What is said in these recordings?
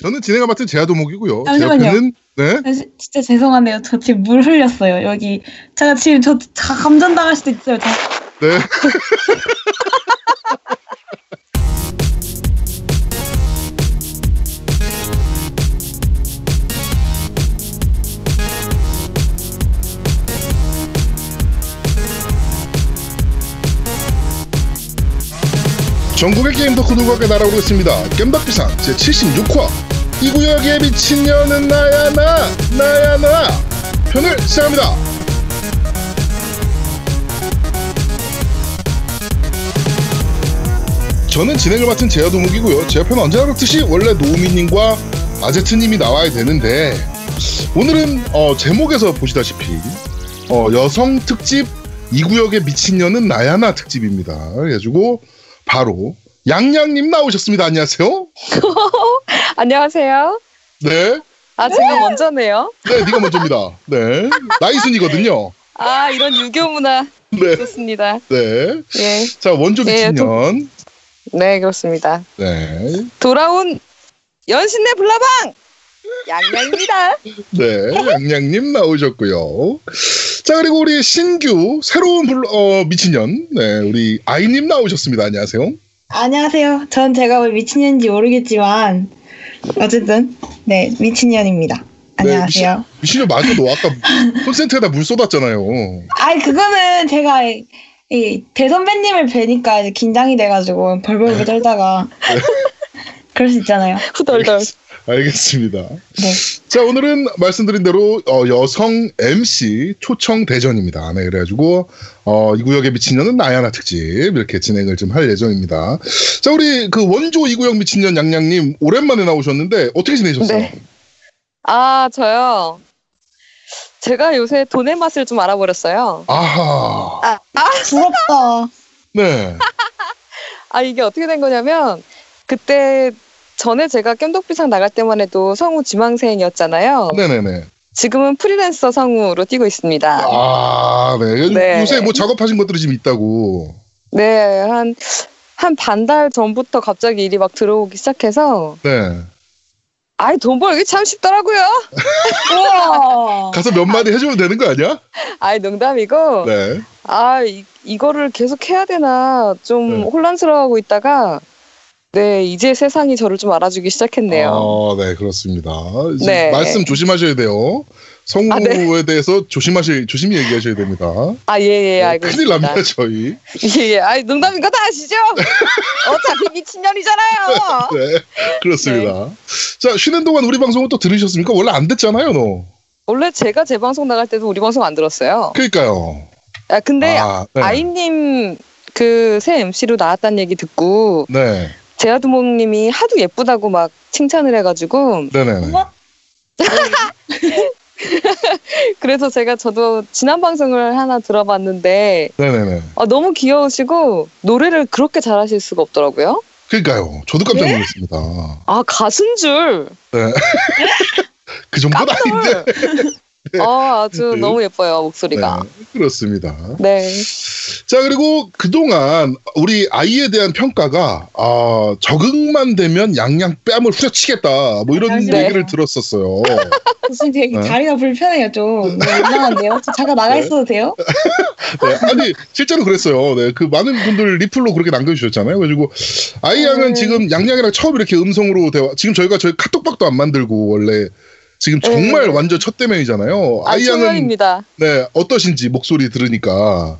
저는 진행을 맡은 제아도목이고요. 제 잠시만요. 옆에는 네. 아, 시- 진짜 죄송한데요. 저 지금 물 흘렸어요. 여기 제가 지금 저 자- 감전 당할 수도 있어요. 저. 네. 전국의 게임 덕후들과 함께 날아오고 있습니다. 겜덕비상 제76화 이 구역에 미친 년은 나야 나 나야 나 편을 시작합니다. 저는 진행을 맡은 제아도목이고요. 제 옆에는 언제나 그렇듯이 원래 노우미님과 아제트님이 나와야 되는데 오늘은 어, 제목에서 보시다시피 어, 여성 특집 이 구역의 미친 년은 나야나 특집입니다. 그래가지고 바로 양양님 나오셨습니다. 안녕하세요. 안녕하세요. 네, 아, 제가 먼저네요. 네, 네가 먼저입니다. 네, 나이 순이거든요. 아, 이런 유교 문화 네, 좋습니다. 네. 예. 자 원조 예, 미친년. 네, 그렇습니다. 네, 돌아온 연신내 불나방! 양양입니다. 네, 양양님 나오셨고요. 자, 그리고 우리 신규 새로운 불, 어, 미친년, 네, 우리 아이님 나오셨습니다. 안녕하세요. 안녕하세요. 전 제가 왜 미친년인지 모르겠지만 어쨌든 네 미친년입니다. 안녕하세요. 미친 년 맞아, 너 아까 콘센트에다 물 쏟았잖아요. 아이 그거는 제가 이, 이 대선배님을 뵈니까 긴장이 돼가지고 벌벌벌 떨다가 그럴 수 있잖아요. 후덜덜. 알겠습니다. 네. 자, 오늘은 말씀드린 대로 어, 여성 MC 초청 대전입니다. 네, 그래가지고 어, 이 구역의 미친년은 나야나 특집 이렇게 진행을 좀 할 예정입니다. 자, 우리 그 원조 이 구역 미친년 양양님 오랜만에 나오셨는데 어떻게 지내셨어요? 네. 아, 저요. 제가 요새 돈의 맛을 좀 알아버렸어요. 아하. 아, 아, 부럽다. 네. 아, 이게 어떻게 된 거냐면, 그때 전에 제가 깸독비상 나갈 때만 해도 성우 지망생이었잖아요. 네네네. 지금은 프리랜서 성우로 뛰고 있습니다. 아, 네. 네. 요새 뭐 작업하신 것들이 좀 있다고. 네, 한, 한 반 달 전부터 갑자기 일이 막 들어오기 시작해서, 네. 아이, 돈 벌기 참 쉽더라고요. 가서 몇 마디 해주면 되는 거 아니야? 아이, 농담이고, 네. 아, 이, 이거를 계속 해야 되나 좀 네. 혼란스러워하고 있다가, 네, 이제 세상이 저를 좀 알아주기 시작했네요. 아, 네, 그렇습니다. 네. 말씀 조심하셔야 돼요. 성우에 아, 네. 대해서 조심하시, 조심히 얘기하셔야 됩니다. 아, 예, 예, 네, 알고 큰일. 납니다, 저희. 예, 예. 아이, 농담인 거 다 아시죠? 어차피 미친년이잖아요. 네, 그렇습니다. 자, 쉬는 동안 우리 방송은 또 들으셨습니까? 원래 안 듣잖아요, 너. 원래 제가 제 방송 나갈 때도 우리 방송 안 들었어요. 그러니까요. 아, 근데 아, 네. 아이님 그 새 MC로 나왔다는 얘기 듣고 네, 제아두목님이 하도 예쁘다고 막 칭찬을 해가지고 네네네. 그래서 제가 저도 지난 방송을 하나 들어봤는데 네네네. 아, 너무 귀여우시고 노래를 그렇게 잘하실 수가 없더라고요. 그러니까요. 저도 깜짝 네? 놀랐습니다. 아 가수인 줄. 그 정도는 아닌데. 아 아주 네. 너무 예뻐요 목소리가. 네, 그렇습니다. 네. 자, 그리고 그동안 우리 아이에 대한 평가가, 아, 적응만 되면 양양 뺨을 후려치겠다. 뭐 이런 잠시만요. 얘기를 들었었어요. 무슨 되게 네. 자리가 불편해요 좀. 네, 민망한데요. 저 잠깐 나가 네. 있어도 돼요? 네, 아니, 실제로 그랬어요. 네, 그 많은 분들 리플로 그렇게 남겨주셨잖아요. 그래가지고, 아이 양은 음. 지금 양양이랑 처음 이렇게 음성으로 대화, 지금 저희가 저희 카톡박도 안 만들고, 원래, 지금 정말 네. 완전 첫 대면이잖아요. 아 아이 양은, 초면입니다. 네, 어떠신지 목소리 들으니까.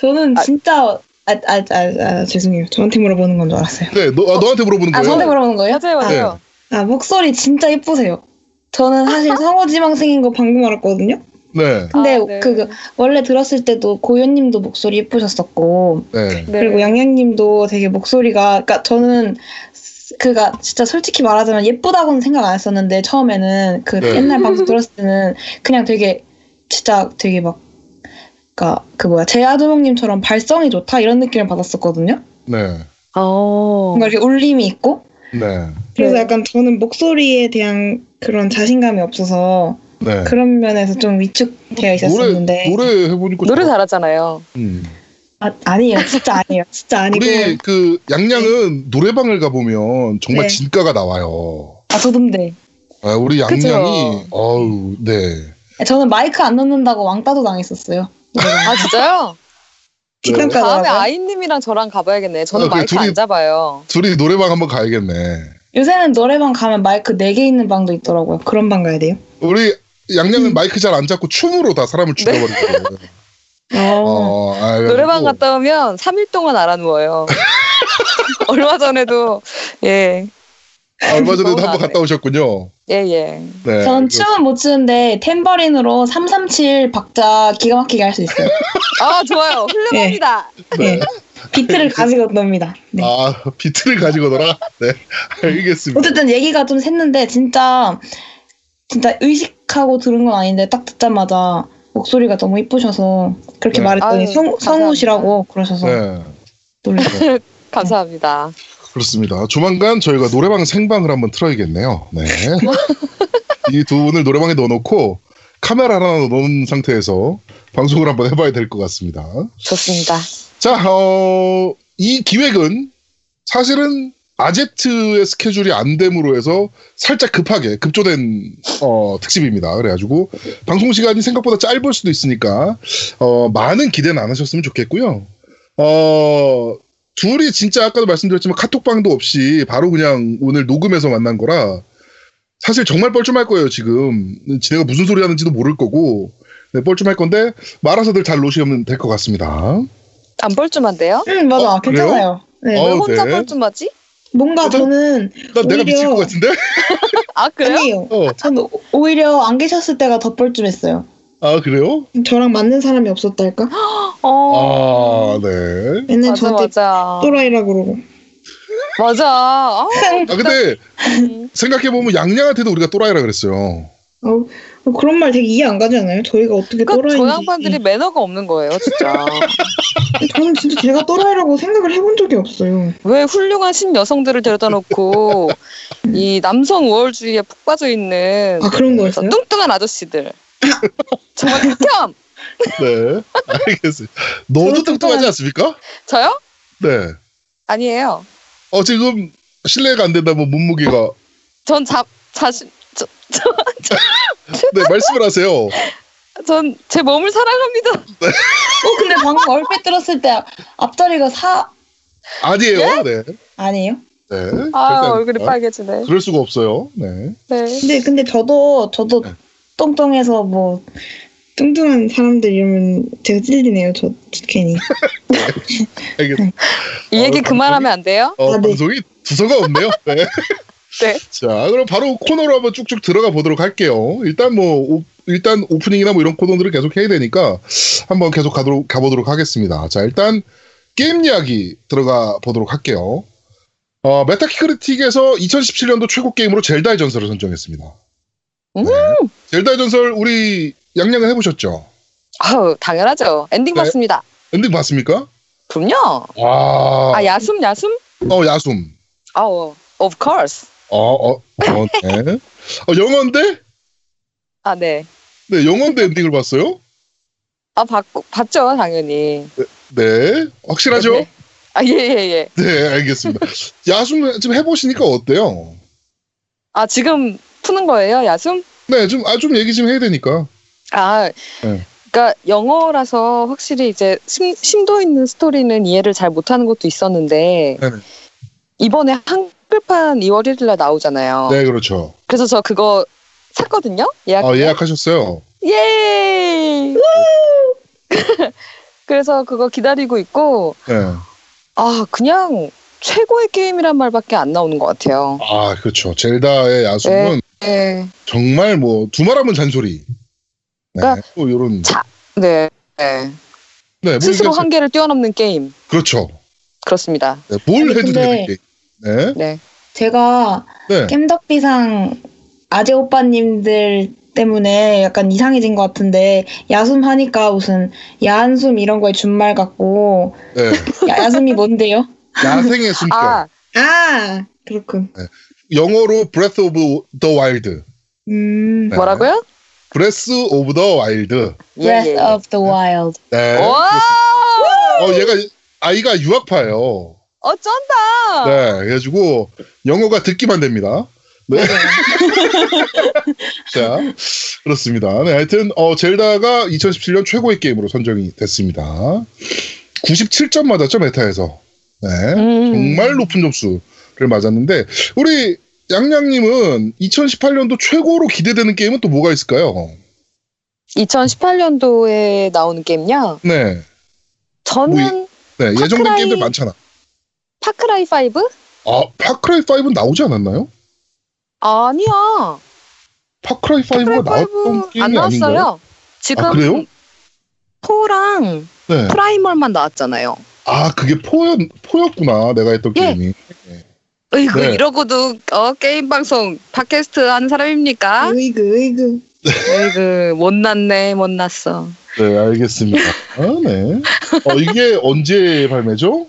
저는 아. 진짜 아, 아, 아, 아, 죄송해요. 저한테 물어보는 건 줄 알았어요. 네, 너, 아, 너한테 물어보는 아, 거예요? 저한테 물어보는 거예요? 맞아요, 맞아요. 아, 목소리 진짜 예쁘세요. 저는 사실 성우지망생인 거 방금 알았거든요. 네, 근데 아, 네. 그, 그 원래 들었을 때도 고현님도 목소리 예쁘셨었고 네. 네. 그리고 양양님도 되게 목소리가 그러니까 저는 그가 진짜 솔직히 말하자면 예쁘다고는 생각 안 했었는데 처음에는 그 네. 옛날 방송 들었을 때는 그냥 되게 진짜 되게 막 그니까 그 뭐야 제아두목님처럼 발성이 좋다 이런 느낌을 받았었거든요. 네, 어. 뭔가 이렇게 울림이 있고 네, 그래서 네. 약간 저는 목소리에 대한 그런 자신감이 없어서 네. 그런 면에서 좀 위축되어 있었었는데 노래, 노래 해보니까. 노래 잘- 잘하잖아요. 음. 아, 아니에요 진짜 아니에요 진짜 아니고 우리 그 양양은 노래방을 가보면 정말 네. 진가가 나와요. 아 저던데. 아, 우리? 양양이 어우 네. 저는 마이크 안 넣는다고 왕따도 당했었어요. 아 진짜요? 네. 다음에. 아이님이랑 저랑 가봐야겠네. 저는 아, 그래, 마이크 둘이- 안 잡아요. 둘이 노래방 한번 가야겠네. 요새는 노래방 가면 마이크 4개 있는 방도 있더라고요. 그런 방 가야 돼요. 우리 음. 양양은 마이크 잘 안 잡고 춤으로 다 사람을 죽여버리거든요. 어. 어, 아, 그래가지고 노래방 갔다 오면 3일 동안 알아 누워요. 얼마 전에도 예. 아, 얼마 전에도 한번 나네. 갔다 오셨군요. 예, 예. 네. 저는 춤은 못 추는데 템버린으로 337 박자 기가 막히게 할 수 있어요. 아, 좋아요. 훌륭합니다. 네. 비트를 가지고 놉니다. 네. 아 비트를 가지고더라. 네, 알겠습니다. 어쨌든 얘기가 좀 샜는데 진짜 진짜 의식하고 들은 건 아닌데 딱 듣자마자 목소리가 너무 이쁘셔서 그렇게 네. 말했더니 아유, 성, 성우시라고 그러셔서 네, 놀랐어요. 감사합니다. 그렇습니다. 조만간 저희가 노래방 생방을 한번 틀어야겠네요. 네. 이 두 분을 노래방에 넣어놓고 카메라 하나 넣은 상태에서 방송을 한번 해봐야 될 것 같습니다. 좋습니다. 자, 어, 이 기획은 사실은 아제트의 스케줄이 안 됨으로 해서 살짝 급하게 급조된 어, 특집입니다. 그래가지고 방송 시간이 생각보다 짧을 수도 있으니까 어, 많은 기대는 안 하셨으면 좋겠고요. 어, 둘이 진짜 아까도 말씀드렸지만 카톡방도 없이 바로 그냥 오늘 녹음해서 만난 거라 사실 정말 뻘쭘할 거예요 지금 지네가 무슨 소리 하는지도 모를 거고 네, 뻘쭘할 건데 말아서들 잘 노시면 될 것 같습니다. 안 뻘쭘한데요? 응 맞아 어? 괜찮아요. 네. 어, 왜 혼자 네. 뻘쭘하지? 뭔가 어, 저- 저는 나 내가 미칠 오히려- 것 같은데? 아, 그래요? 아니에요. 어, 저는 오- 오히려 안 계셨을 때가 더 뻘쭘했어요. 아 그래요? 저랑 맞는 사람이 없었달까? 어. 아 네. 맨날 맞아, 저한테 맞아. 또라이라 그러고. 맞아. 아, 아 근데 생각해 보면 양양한테도 우리가 또라이라 그랬어요. 어, 그런 말 되게 이해 안 가지 않아요? 저희가 어떻게 그러니까 또라이인지. 저 양반들이 매너가 없는 거예요, 진짜. 저는 진짜 제가 또라이라고 생각을 해본 적이 없어요. 왜 훌륭한 신 여성들을 데려다 놓고 이 남성 우월주의에 푹 빠져 있는 아 그런 거였어요? 뚱뚱한 아저씨들. 정말 극혐! 네. 알겠어요. 너도 뚱뚱하지 않습니까? 저요? 네. 아니에요. 어 지금 실례가 안 된다면 몸무게가 전 자, 자신, 저, 네 말씀을 하세요. 전 제 몸을 사랑합니다. 어 근데 방금 얼핏 들었을 때 앞자리가 사 아니에요. 네. 아니에요? 네. 아, 얼굴이 빨개지네. 그럴 수가 없어요. 네. 네. 근데 근데 저도 저도 네. 똥똥해서 뭐 뚱뚱한 사람들 이러면 제가 찔리네요. 저 괜히. 알겠습니다. 이 얘기 어, 그만하면 안 돼요? 어, 아, 네. 방송이 두서가 없네요. 네. 네. 자, 그럼 바로 코너로 한번 쭉쭉 들어가 보도록 할게요. 일단 뭐, 오, 일단 오프닝이나 뭐 이런 코너들을 계속 해야 되니까 한번 계속 가도록, 가보도록 하겠습니다. 자, 일단 게임 이야기 들어가 보도록 할게요. 어, Metacritic에서 2017년도 최고 게임으로 젤다의 전설을 선정했습니다. 음. 네. 젤다의 전설 우리 양양은 해보셨죠? 아우, 당연하죠. 엔딩 네. 봤습니다. 엔딩 봤습니까? 그럼요. 와, 아, 야숨, 야숨? 어, 야숨. 아우, of course. 어, 어, 어, 네. 어, 영어인데? 아, 네. 네, 영어인데 엔딩을 봤어요? 아, 봤, 봤죠, 당연히. 네, 확실하죠? 네. 아, 예, 예, 예. 네, 알겠습니다. 야숨 좀 해보시니까 어때요? 아, 지금 푸는 거예요, 야숨? 네, 좀, 아, 좀 얘기 좀 해야 되니까. 아, 네. 그러니까 영어라서 확실히 이제 심, 심도 있는 스토리는 이해를 잘 못하는 것도 있었는데 네네. 이번에 한 글판 2월 1일 날 나오잖아요. 네, 그렇죠. 그래서 저 그거 샀거든요. 예약. 어, 예약하셨어요. 예. 그래서 그거 기다리고 있고 네. 아 그냥 최고의 게임이란 말밖에 안 나오는 것 같아요. 아, 그렇죠. 젤다의 야숨은 네. 정말 뭐, 두말하면 잔소리. 네, 그러니까 또 요런. 자- 네. 네. 네, 뭐 스스로 한계를 뛰어넘는 게임 그렇죠. 그렇습니다. 네, 뭘 아니, 해도 근데- 되는 게임. 네. 네. 제가 네. 겜덕비상 아재 오빠님들 때문에 약간 이상해진 것 같은데 야숨 하니까 무슨 야한숨 이런 거에 준말 같고 네. 야, 야숨이 뭔데요? 야생의 숨결. 아 아 그렇군. 영어로 Breath of the Wild. 음. 네. 뭐라고요? Breath of the Wild. 예, Breath 예, 예. of the Wild. 네. 와! 어, 얘가 아이가 유학파예요. 어쩐다. 네, 그래가지고 영어가 듣기만 됩니다. 네. 맞아요. 자, 그렇습니다. 네, 하여튼, 어, 젤다가 2017년 최고의 게임으로 선정이 됐습니다. 97점 맞았죠, 메타에서. 네. 음. 정말 높은 점수를 맞았는데, 우리 양양님은 2018년도 최고로 기대되는 게임은 또 뭐가 있을까요? 2018년도에 나오는 게임요. 네. 저는 네, 예정된 게임들 많잖아. 파크라이 5? 아, 파크라이 5는 나오지 않았나요? 아니야. 파크라이 5가 파크라이 나왔던 5 게임이 안 아닌가요? 나왔어요. 지금 아, 그래요? 4랑 네. 프라이멀만 나왔잖아요. 아, 그게 포였, 포였구나. 내가 했던 예. 게임이. 으이구 네. 이러고도 어, 게임 방송 팟캐스트 하는 사람입니까? 으이그 으이그. 으이구 못났네 못났어. 네, 알겠습니다. 아, 네. 어, 이게 언제 발매죠?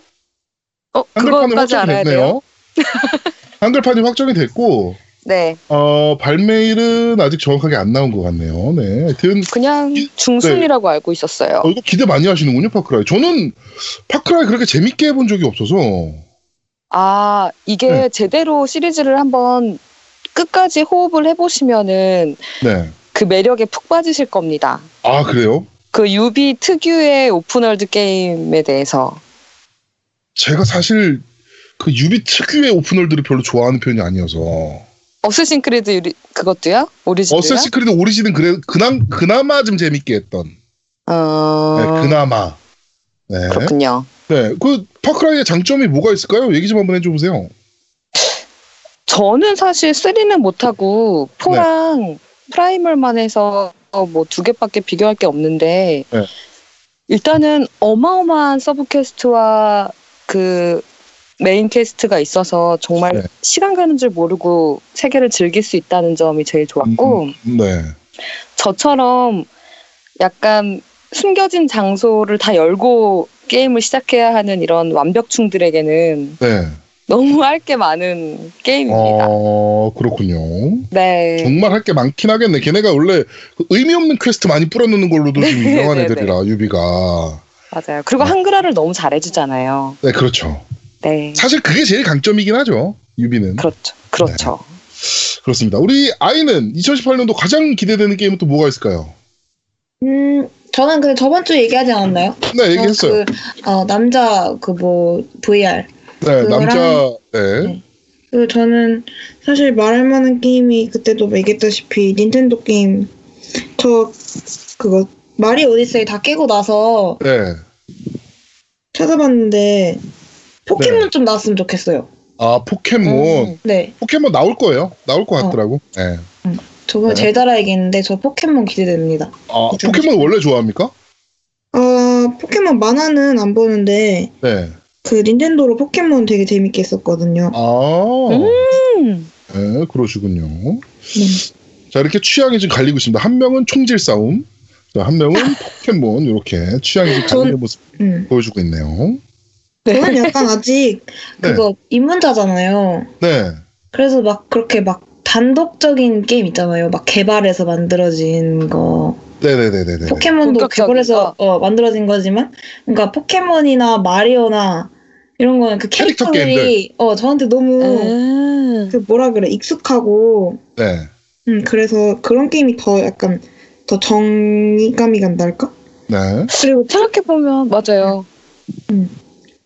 어 한글판이 확정이 됐네요. 한글판이 확정이 됐고, 네, 어, 발매일은 아직 정확하게 안 나온 것 같네요. 네. 하여튼, 그냥 중순이라고 알고 있었어요. 어, 이거 기대 많이 하시는군요, Far Cry. 저는 Far Cry 그렇게 재밌게 해본 적이 없어서. 아 이게 네. 제대로 시리즈를 한번 끝까지 호흡을 해보시면은 네. 그 매력에 푹 빠지실 겁니다. 아, 그래요? 그 유비 특유의 open world 게임에 대해서. 제가 사실 그 유비 특유의 open world를 별로 좋아하는 편이 아니어서. Assassin's Creed 유리, 그것도요? 오리지널요? Assassin's Creed Origin은 그래, 그나, 그나마 좀 재밌게 했던. 어... 네, 그나마. 네. 그렇군요. 네. 그 Far Cry의 장점이 뭐가 있을까요? 얘기 좀 한번 해줘 보세요. 저는 사실 3는 못하고 4랑 네. Primal만 해서 뭐 두 개밖에 비교할 게 없는데 네. 일단은 어마어마한 sub quest와 그 main quest가 있어서 정말 네. 시간 가는 줄 모르고 세계를 즐길 수 있다는 점이 제일 좋았고 음, 네. 저처럼 약간 숨겨진 장소를 다 열고 게임을 시작해야 하는 이런 완벽충들에게는 네. 너무 할 게 많은 게임입니다. 어, 그렇군요. 네. 정말 할 게 많긴 하겠네. 걔네가 원래 그 의미 없는 퀘스트 많이 뿌려놓는 걸로도 좀 네, 유명한 네, 애들이라, 유비가. 맞아요. 그리고 한글화를 너무 잘해주잖아요. 네, 그렇죠. 네. 사실 그게 제일 강점이긴 하죠. 유비는. 그렇죠. 그렇죠. 그렇습니다. 우리 아이는 2018년도 가장 기대되는 게임은 또 뭐가 있을까요? 음 저는 그 저번 주에 얘기하지 않았나요? 네, 얘기했어요. 그, 어, 남자 그 뭐 VR. 네, 그거랑- 남자, 네. 네. 그 저는 사실 말할 만한 게임이 그때도 얘기했다시피 닌텐도 게임 저 그거 마리 오디세이 다 깨고 나서 네. 찾아봤는데 포켓몬 네. 좀 나왔으면 좋겠어요. 아, 포켓몬. 음. 네, 포켓몬 나올 거예요. 나올 것 같더라고. 네. 저거 네. 제자라 얘기했는데 저 포켓몬 기대됩니다. 아, 좀 포켓몬 원래 좋아합니까? 어 포켓몬 만화는 안 보는데 네. 그 닌텐도로 포켓몬 되게 재밌게 했었거든요. 아, 음. 네, 그러시군요. 네. 자, 이렇게 취향이 지금 갈리고 있습니다. 한 명은 총질 싸움, 자, 한 명은 포켓몬, 이렇게 취향이 갈리는 전- 모습 음. 보여주고 있네요. 저는 약간 아직 네. 그거 입문자잖아요. 네. 그래서 막 그렇게 막 단독적인 게임 있잖아요. 막 개발해서 만들어진 거. 네네네네네. 포켓몬도 개발해서 어, 만들어진 거지만, 그러니까 포켓몬이나 마리오나 이런 거는 그 캐릭터 캐릭터들이 어 저한테 너무 음. 그 뭐라 그래 익숙하고, 네. 음 그래서 그런 게임이 더 약간 더 정감이 간달까? 네. 그리고 생각해 보면 맞아요. 음.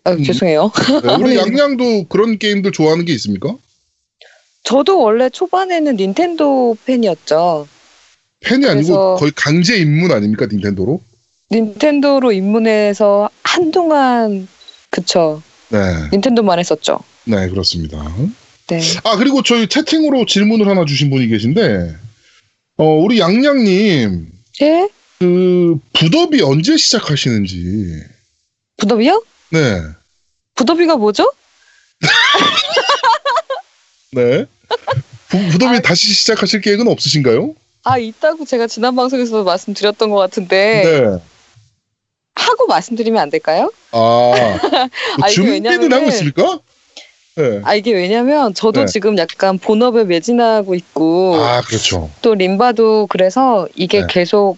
아, 음. 죄송해요. 네, 우리 네. 양양도 그런 게임들 좋아하는 게 있습니까? 저도 원래 초반에는 닌텐도 팬이었죠. 팬이 아니고 거의 강제 입문 아닙니까 닌텐도로? 닌텐도로 입문해서 한동안 그쵸. 네. 닌텐도만 했었죠. 네 그렇습니다. 네. 아 그리고 저희 채팅으로 질문을 하나 주신 분이 계신데, 어 우리 양양님 예? 그 부더비 언제 시작하시는지. 부더비요? 네. 부더비가 뭐죠? 네. 부, 부더비 아. 다시 시작하실 계획은 없으신가요? 아 있다고 제가 지난 방송에서 말씀드렸던 것 같은데 네. 하고 말씀드리면 안 될까요? 아, 뭐 준비는 하고 있습니까? 네. 아 이게 왜냐면 저도 네. 지금 약간 본업에 매진하고 있고 아, 그렇죠. 또 림바도 그래서 이게 네. 계속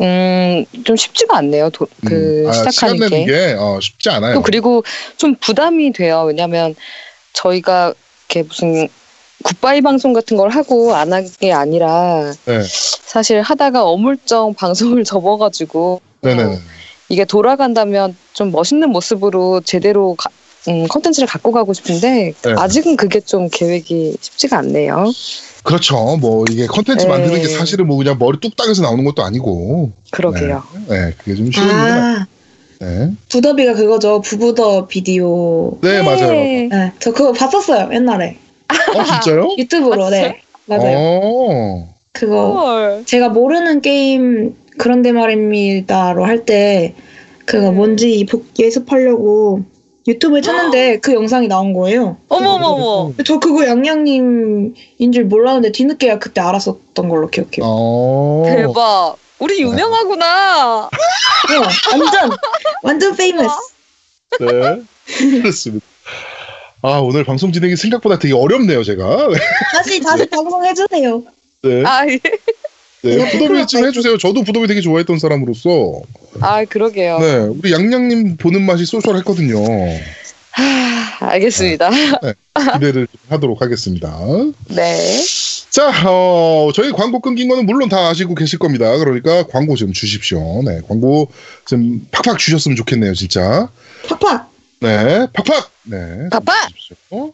음 좀 쉽지가 않네요. 도- 그 음, 아, 시작하는 시간 내는 게. 게 어, 쉽지 않아요. 또 그리고 좀 부담이 돼요. 왜냐면 저희가 이렇게 무슨 굿바이 방송 같은 걸 하고 안 한 게 아니라 네. 사실 하다가 어물쩡 방송을 접어가지고 네네. 이게 돌아간다면 좀 멋있는 모습으로 제대로 가- 음, 컨텐츠를 갖고 가고 싶은데 네. 아직은 그게 좀 계획이 쉽지가 않네요. 그렇죠. 뭐 이게 컨텐츠 네. 만드는 게 사실은 뭐 그냥 머리 뚝딱해서 나오는 것도 아니고. 그러게요. 네, 그게 좀 쉬운 일은 아니- 아, 네. 부더비가 그거죠. 부부더 비디오. 네, 맞아요. 네, 저 그거 봤었어요. 옛날에. 어, 진짜요? 유튜브로. 아, 네. 맞아요. 어. 그거 헐. 제가 모르는 게임 그런데 말입니다로 할 때 그거 음. 뭔지 복- 예습하려고 유튜브에 찾는데 그 영상이 나온 거예요. 어머머머. 저 그거 양양님인 줄 몰랐는데 뒤늦게야 그때 알았었던 걸로 기억해요. 어. 대박. 우리 유명하구나. 네, 완전 완전 famous. 네. 그렇습니다. 아, 오늘 방송 진행이 생각보다 되게 어렵네요, 제가. 다시 다시 방송해 주세요. 네. 아, 예. 네. 부도비 좀 해주세요. 저도 부도비 되게 좋아했던 사람으로서. 아 그러게요. 네. 우리 양양님 보는 맛이 쏠쏠했거든요. 하, 알겠습니다. 기대를 하도록 하겠습니다. 네. 자, 어, 저희 광고 끊긴 거는 물론 다 아시고 계실 겁니다. 그러니까 광고 좀 주십시오. 네, 광고 좀 팍팍 주셨으면 좋겠네요, 진짜. 팍팍. 네, 팍팍! 네. 팍팍! 주십시오.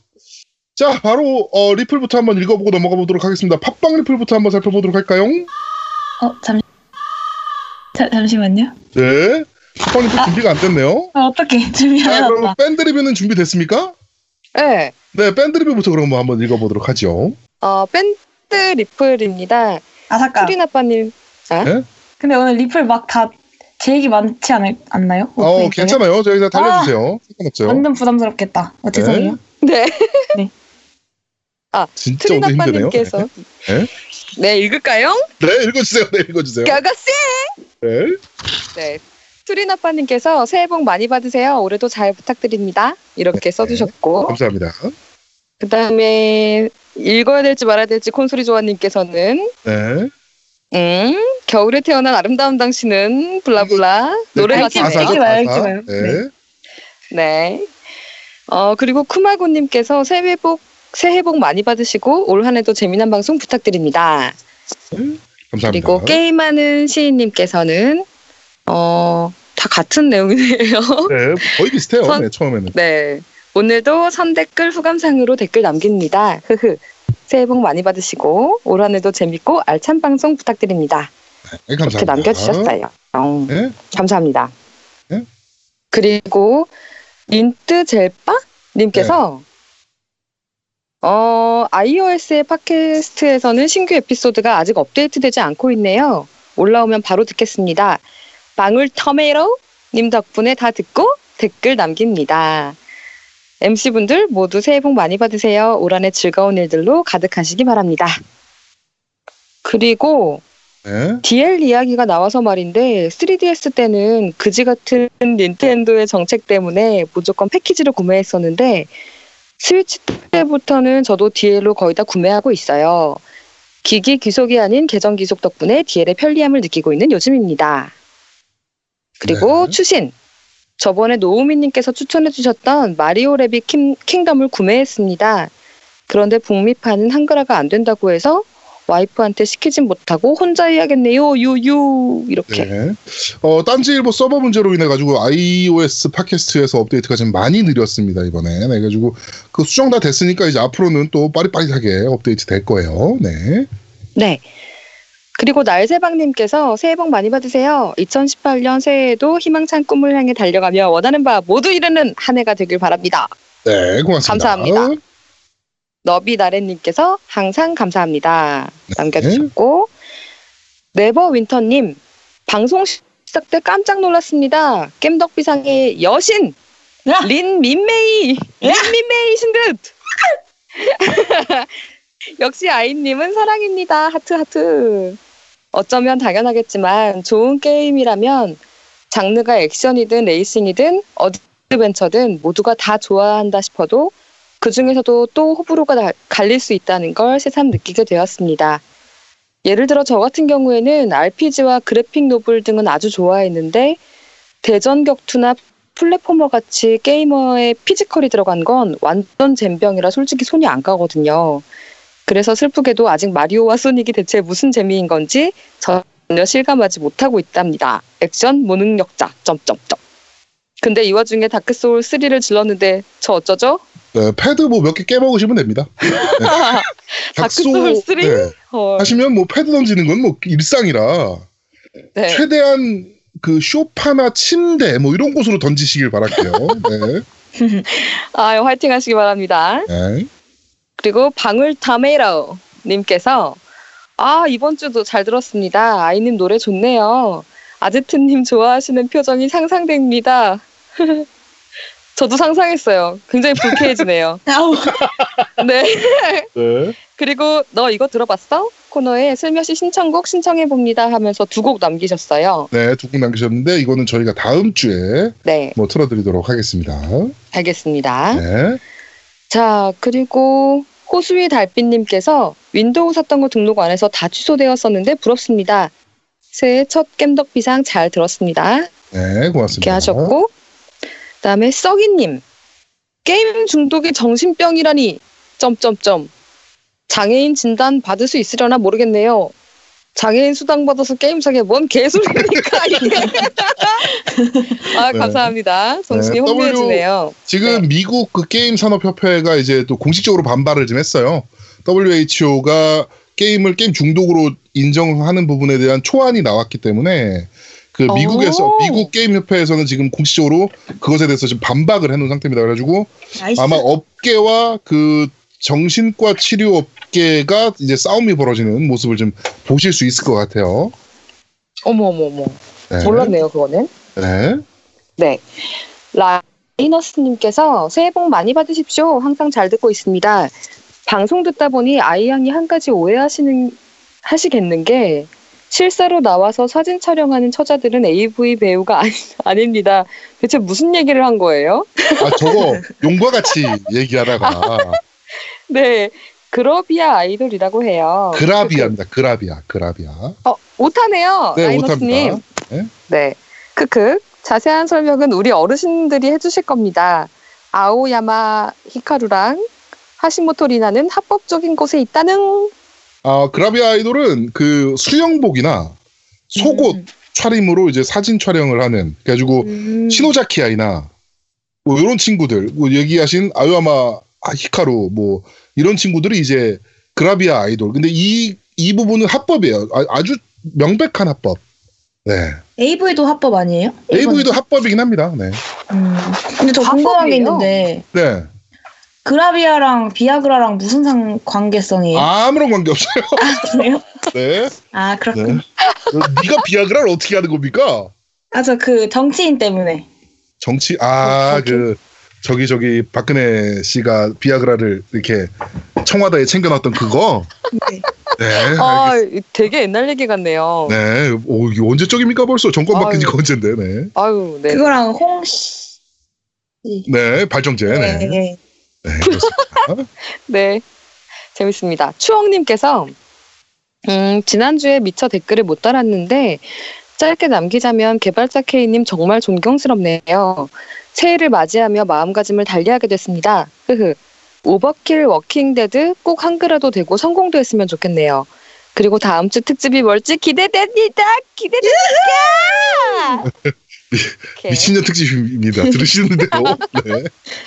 자, 바로, 어, 리플부터 한번 읽어보고 넘어가 보도록 하겠습니다. 팟빵 리플부터 한번 살펴보도록 할까요? 어 잠. 자, 잠시만요. 네. 팟빵 리플 아. 준비가 안 됐네요. 아, 어떻게 자, 준비하셨다. 그럼 밴드 리플은 준비됐습니까? 네. 네, 밴드 리플부터 그럼 한번 읽어보도록 하죠. 어, 밴드 리플입니다. 아 잠깐. 수린 아빠님. 근데 오늘 리플 막 다 제 얘기 많지 않을, 않나요? 어? 괜찮아요. 저희 다 달려주세요. 상관없죠. 완전 부담스럽겠다. 어, 죄송해요. 네. 진짜 힘드네요. 아빠님께서. 네. 네, 읽을까요? 네, 읽어주세요. 네, 읽어주세요. 겨가씨! 네. 네. 수린 아빠님께서 새해 복 많이 받으세요. 올해도 잘 부탁드립니다. 이렇게 써주셨고. 감사합니다. 그 다음에 읽어야 될지 말아야 될지 콘솔이 조아님께서는 네. 음, 겨울에 태어난 아름다운 당신은 블라블라 노래 네, 가사, 가사네요. 읽지 마요, 읽지 가사. 마요. 네. 네. 어, 그리고 쿠마고님께서 새해 복, 새해 복 많이 받으시고 올 한 해도 재미난 방송 부탁드립니다. 감사합니다. 그리고 게임하는 시인님께서는 어, 다 같은 내용이네요. 네, 거의 비슷해요. 선- 네, 처음에는. 네. 오늘도 선댓글 후감상으로 댓글 남깁니다. 흐흐. 새해 복 많이 받으시고 올 한 해도 재밌고 알찬 방송 부탁드립니다. 네, 이렇게 감사합니다. 남겨주셨어요. 어, 네. 감사합니다. 네. 그리고 민트 젤빠 님께서 어, iOS의 팟캐스트에서는 신규 에피소드가 아직 업데이트되지 않고 있네요. 올라오면 바로 듣겠습니다. 방울 터메로 님 덕분에 다 듣고 댓글 남깁니다. MC분들 모두 새해 복 많이 받으세요. 올 한해 즐거운 일들로 가득하시기 바랍니다. 그리고 네. DL 이야기가 나와서 말인데 3DS 때는 그지 같은 닌텐도의 정책 때문에 무조건 패키지를 구매했었는데 스위치 때부터는 저도 DL로 거의 다 구매하고 있어요. 기기 귀속이 아닌 계정 귀속 덕분에 DL의 편리함을 느끼고 있는 요즘입니다. 그리고 네. 추신. 저번에 노우미님께서 추천해주셨던 마리오 레빗 킹, 킹덤을 구매했습니다. 그런데 북미판은 한글화가 안 된다고 해서 와이프한테 시키진 못하고 혼자 해야겠네요. 유유 이렇게. 네. 어, 딴지일보 서버 문제로 인해 가지고 iOS 팟캐스트에서 업데이트가 좀 많이 느렸습니다 이번에. 네, 그래가지고 그 수정 다 됐으니까 이제 앞으로는 또 빠릿빠릿하게 업데이트 될 거예요. 네. 네. 그리고 날새방님께서 새해 복 많이 받으세요. 2018년 새해에도 희망찬 꿈을 향해 달려가며 원하는 바 모두 이루는 한 해가 되길 바랍니다. 네, 고맙습니다. 감사합니다. 너비나래님께서 항상 감사합니다. 네. 남겨주셨고 네버 윈터님 방송 시작 때 깜짝 놀랐습니다. 겜덕비상의 여신 야! 린 민메이 린 민메이신 듯. 역시 아이님은 사랑입니다. 하트 하트. 어쩌면 당연하겠지만 좋은 게임이라면 장르가 액션이든 레이싱이든 어드벤처든 모두가 다 좋아한다 싶어도 그 중에서도 또 호불호가 나- 갈릴 수 있다는 걸 새삼 느끼게 되었습니다. 예를 들어 저 같은 경우에는 RPG와 graphic novel 등은 아주 좋아했는데 대전 격투나 platformer 같이 게이머의 physical이 들어간 건 완전 젬병이라 솔직히 손이 안 가거든요. 그래서 슬프게도 아직 마리오와 소닉이 대체 무슨 재미인 건지 전혀 실감하지 못하고 있답니다. 액션 무능력자. 점점점. 근데 이 와중에 다크소울 3를 질렀는데 저 어쩌죠? 네, 패드 뭐 몇 개 깨먹으시면 됩니다. 다크소울 3? 네, 어, 하시면 뭐 패드 던지는 건 뭐 일상이라 네. 최대한 그 쇼파나 침대 뭐 이런 곳으로 던지시길 바랄게요. 네. 아, 화이팅 하시기 바랍니다. 네. 그리고 방울타메이러 님께서 아 이번 주도 잘 들었습니다. 아이님 노래 좋네요. 아제트님 좋아하시는 표정이 상상됩니다. 저도 상상했어요. 굉장히 불쾌해지네요. 네. 네. 그리고 너 이거 들어봤어? 코너에 슬며시 신청곡 신청해 봅니다 하면서 두 곡 남기셨어요. 네, 두 곡 남기셨는데 이거는 저희가 다음 주에 네, 뭐 틀어드리도록 하겠습니다. 알겠습니다. 네. 자, 그리고 호수위 달빛님께서 윈도우 샀던 거 등록 안 해서 다 취소되었었는데 부럽습니다. 새해 첫 겜덕 비상 잘 들었습니다. 네, 고맙습니다. 이렇게 하셨고, 그다음에 썩이님 게임 중독이 정신병이라니 점점점 장애인 진단 받을 수 있으려나 모르겠네요. 장애인 수당 받아서 게임 사게 뭔 개소립니까 이게. 아 네. 감사합니다. 정신이 네, 혼미해지네요. 지금 네. 미국 그 게임 산업 협회가 이제 또 공식적으로 반발을 좀 했어요. WHO가 게임을 게임 중독으로 인정하는 부분에 대한 초안이 나왔기 때문에 그 미국에서 오. 미국 게임 협회에서는 지금 공식적으로 그것에 대해서 지금 반박을 해놓은 상태입니다. 그래가지고 nice. 아마 업계와 그 정신과 치료 업계가 이제 싸움이 벌어지는 모습을 좀 보실 수 있을 것 같아요. 어머 어머 어머. 네. 몰랐네요 그거는. 네. 네. 라이너스님께서 새해 복 많이 받으십시오. 항상 잘 듣고 있습니다. 방송 듣다 보니 아이양이 한 가지 오해하시는 하시겠는 게 실사로 나와서 사진 촬영하는 처자들은 AV 배우가 아니, 아닙니다. 대체 무슨 얘기를 한 거예요? 아 저거 용과 같이 얘기하다가 네. 그러비아 아이돌이라고 해요. 그라비아입니다. 그라비아, 그라비아. 어, 오타네요. 네, 라이너스님. 오타입니다. 네. 네. 크크. 자세한 설명은 우리 어르신들이 해주실 겁니다. 아오야마 히카루랑 하시모토 리나는 합법적인 곳에 있다는 아 그라비아 아이돌은 그 수영복이나 속옷 음. 차림으로 이제 사진 촬영을 하는 그래가지고 음. 시노자키 아이나 뭐 이런 친구들 뭐 얘기하신 아요야마 히카루 뭐 이런 친구들이 이제 그라비아 아이돌 근데 이 이 부분은 합법이에요 아, 주 명백한 합법 네 AV도 합법 아니에요? AV도 합법이긴 합니다 네 음. 근데 저 궁금한 게? 있는데 네. 그라비아랑 비아그라랑 무슨 상 관계성이에요? 아무런 관계 없어요 그래요? 네, 아 네. 그렇군. 네가 비아그라를 어떻게 하는 겁니까 아 저 그 정치인 때문에. 정치 아 어, 그 저기 저기 박근혜 씨가 비아그라를 이렇게 청와대에 챙겨놨던 그거 네. 네 아, 알겠- 되게 옛날 얘기 같네요. 네, 오, 이게 언제적입니까 벌써 정권 바뀐 지가. 언젠데, 네. 아유, 네. 그거랑 홍 씨. 네, 발정제, 네. 네. 네. 네. 재밌습니다. 추억님께서, 음, 지난주에 미처 댓글을 못 달았는데, 짧게 남기자면 개발자 K님 정말 존경스럽네요. 새해를 맞이하며 마음가짐을 달리하게 됐습니다. 흐흐. 오버킬 워킹데드 꼭 한글화도 되고 성공도 했으면 좋겠네요. 그리고 다음 주 특집이 뭘지 기대됩니다. 기대됩니다. 미친년 특집입니다. 들으시는데요. 네.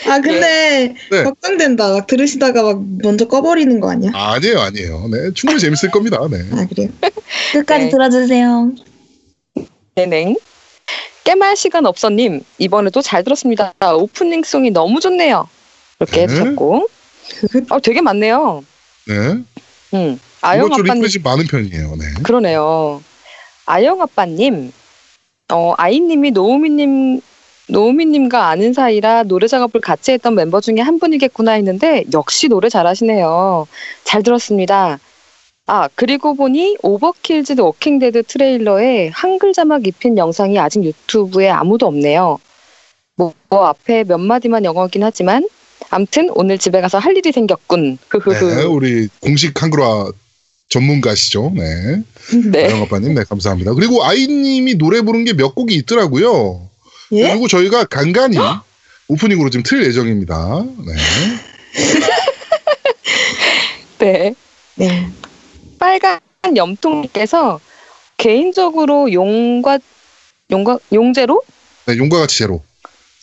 아 근데 네. 걱정된다. 막 들으시다가 막 먼저 꺼버리는 거 아니야? 아니에요, 아니에요. 네, 충분히 재밌을 겁니다. 네. 아 그래요? 끝까지 네. 들어주세요. 네네. 깨말 시간 없어님 이번에도 잘 들었습니다. 오프닝 송이 너무 좋네요. 이렇게 네. 해주셨고, 어 되게 많네요. 네. 음, 아영 아빠님 리플이 많은 편이에요. 네. 그러네요. 아영 아빠님, 어 아이님이 노우미님 노우미님과 아는 사이라 노래 작업을 같이 했던 멤버 중에 한 분이겠구나 했는데 역시 노래 잘하시네요. 잘 들었습니다. 아 그리고 보니 오버킬즈 워킹데드 트레일러에 한글 자막 입힌 영상이 아직 유튜브에 아무도 없네요. 뭐, 뭐 앞에 몇 마디만 영어긴 하지만 암튼 오늘 집에 가서 할 일이 생겼군. 네. 우리 공식 한글화 전문가시죠. 네. 네. 아영 아빠님, 네, 감사합니다. 그리고 아이님이 노래 부른 게 몇 곡이 있더라고요. 예? 그리고 저희가 간간히 오프닝으로 좀틀 예정입니다. 네. 네. 네. 빨간 염통님께서 개인적으로 용과 용과 용제로 네, 용과 같이 제로.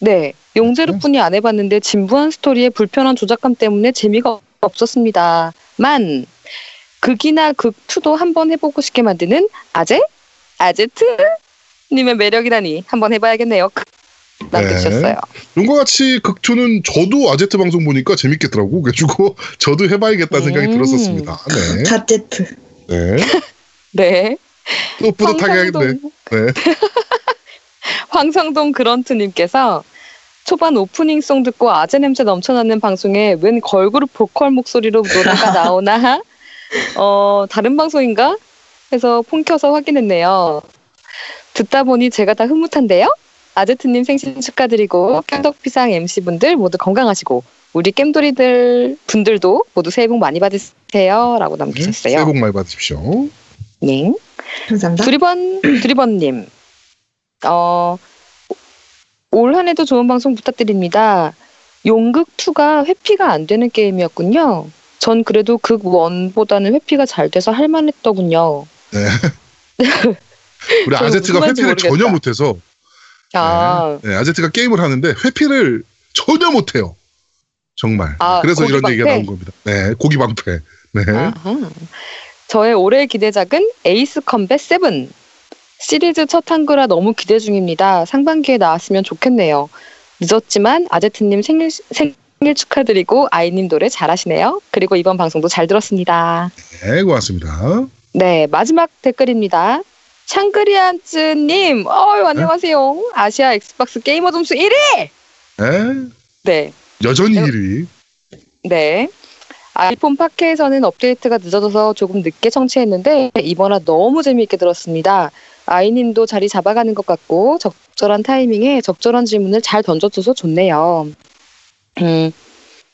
네 용제로뿐이 안 해봤는데 진부한 스토리에 불편한 조작감 때문에 재미가 없었습니다 만 극이나 극2도 한번 해보고 싶게 만드는 아제 아제트 님의 매력이라니 한번 해봐야겠네요. 크, 남겨주셨어요. 용과 같이 극초는 저도 아제트 방송 보니까 재밌겠더라고. 그래가지고 저도 해봐야겠다는 생각이 음. 들었었습니다. 네. 가제트. 네. 네. 또 뿌듯하게 하겠네. 네. 황성동 그런트님께서 초반 오프닝 송 듣고 아재 냄새 넘쳐나는 방송에 웬 걸그룹 보컬 목소리로 노래가 나오나 어 다른 방송인가 해서 폰 켜서 확인했네요. 듣다 보니 제가 다 흐뭇한데요. 아제트님 생신 축하드리고 깸덕비상 MC분들 모두 건강하시고 우리 겜돌이들 분들도 모두 새해 복 많이 받으세요 라고 새해 남기셨어요. 복 많이 받으십시오. 네. 감사합니다. 두리번 두리번님 어, 올 한 해도 좋은 방송 부탁드립니다. 용극 2가 회피가 안 되는 게임이었군요. 전 그래도 극 1보다는 회피가 잘 돼서 할만했더군요. 우리 저는 아제트가 회피를 모르겠다. 전혀 못해서 아, 네, 아제트가 게임을 하는데 회피를 전혀 못해요. 정말. 아, 그래서 이런 얘기가 방패? 나온 겁니다. 네, 고기 방패. 네. 아하. 저의 올해의 기대작은 에이스 컴뱃 7. 시리즈 첫 한글화 너무 기대 중입니다. 상반기에 나왔으면 좋겠네요. 늦었지만 아제트님 생일, 생일 축하드리고 아이님 노래 잘하시네요. 그리고 이번 방송도 잘 들었습니다. 네, 고맙습니다. 네, 마지막 댓글입니다. 샹그리안즈님, 어유 안녕하세요. 아시아 엑스박스 게이머 점수 1위! 네, 네, 여전히 네. 1위. 네. 아이폰 팟캐에서는 업데이트가 늦어져서 조금 늦게 청취했는데 이번화 너무 재미있게 들었습니다. 아이님도 자리 잡아가는 것 같고 적절한 타이밍에 적절한 질문을 잘 던져줘서 좋네요. 음,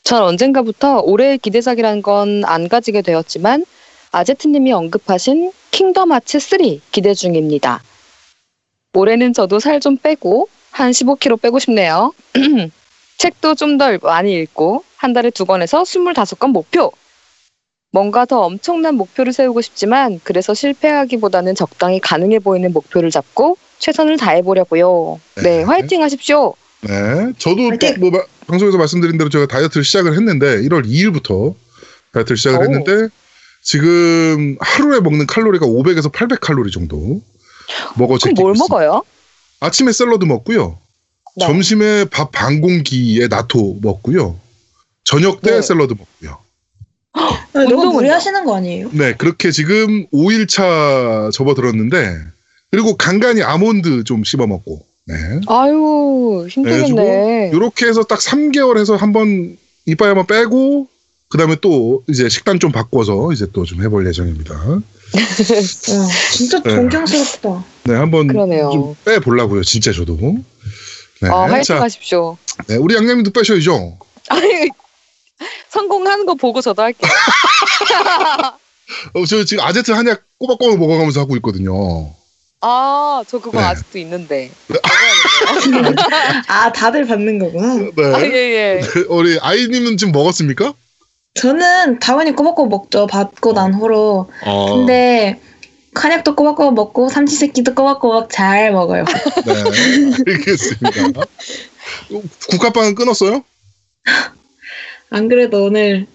전 언젠가부터 올해의 기대작이란 건 안 가지게 되었지만 아제트님이 언급하신 킹덤 하츠 3 기대 중입니다. 올해는 저도 살 좀 빼고 한 15kg 빼고 싶네요. 책도 좀 더 많이 읽고 한 달에 두 권에서 25권 목표. 뭔가 더 엄청난 목표를 세우고 싶지만 그래서 실패하기보다는 적당히 가능해 보이는 목표를 잡고 최선을 다해 보려고요. 네, 네. 화이팅 하십시오. 네, 저도 화이팅! 뭐 마- 방송에서 말씀드린 대로 제가 다이어트를 시작을 했는데 1월 2일부터 다이어트를 시작을 오. 했는데 지금 하루에 먹는 칼로리가 500에서 800 칼로리 정도 먹어 그럼 제끼고 뭘 있습니다. 먹어요? 아침에 샐러드 먹고요. 네. 점심에 밥 반 공기에 나토 먹고요. 저녁 때 네. 샐러드 먹고요. 아, 너무? 무리하시는 거 아니에요? 네, 그렇게 지금 5일차 접어들었는데 그리고 간간히 아몬드 좀 씹어 먹고 네. 아유 힘들겠네. 이렇게 해서 딱 3개월 해서 한번 이빨 한번 빼고 그 다음에 또 이제 식단 좀 바꿔서 이제 또 좀 해볼 예정입니다. 와, 진짜 네. 존경스럽다. 네, 한번 그러네요. 좀 빼보려고요, 진짜 저도. 네, 아, 화이팅 자, 하십시오. 네, 우리 양념님도 빼셔야죠. 아니 성공하는 거 보고 저도 할게요. 어, 저 지금 아제트 한약 꼬박꼬박 먹어가면서 하고 있거든요. 아, 저 그거 네. 아직도 있는데. 아, 다들 받는 거구나. 네. 아, 예, 예. 우리 아이님은 지금 먹었습니까? 저는 당연히 꼬박꼬박 먹죠. 받고 난 후로. 어, 근데 한약도 꼬박꼬박 먹고 삼시세끼도 꼬박꼬박 잘 먹어요. 네, 알겠습니다. 어, 국화빵은 끊었어요? 안 그래도 오늘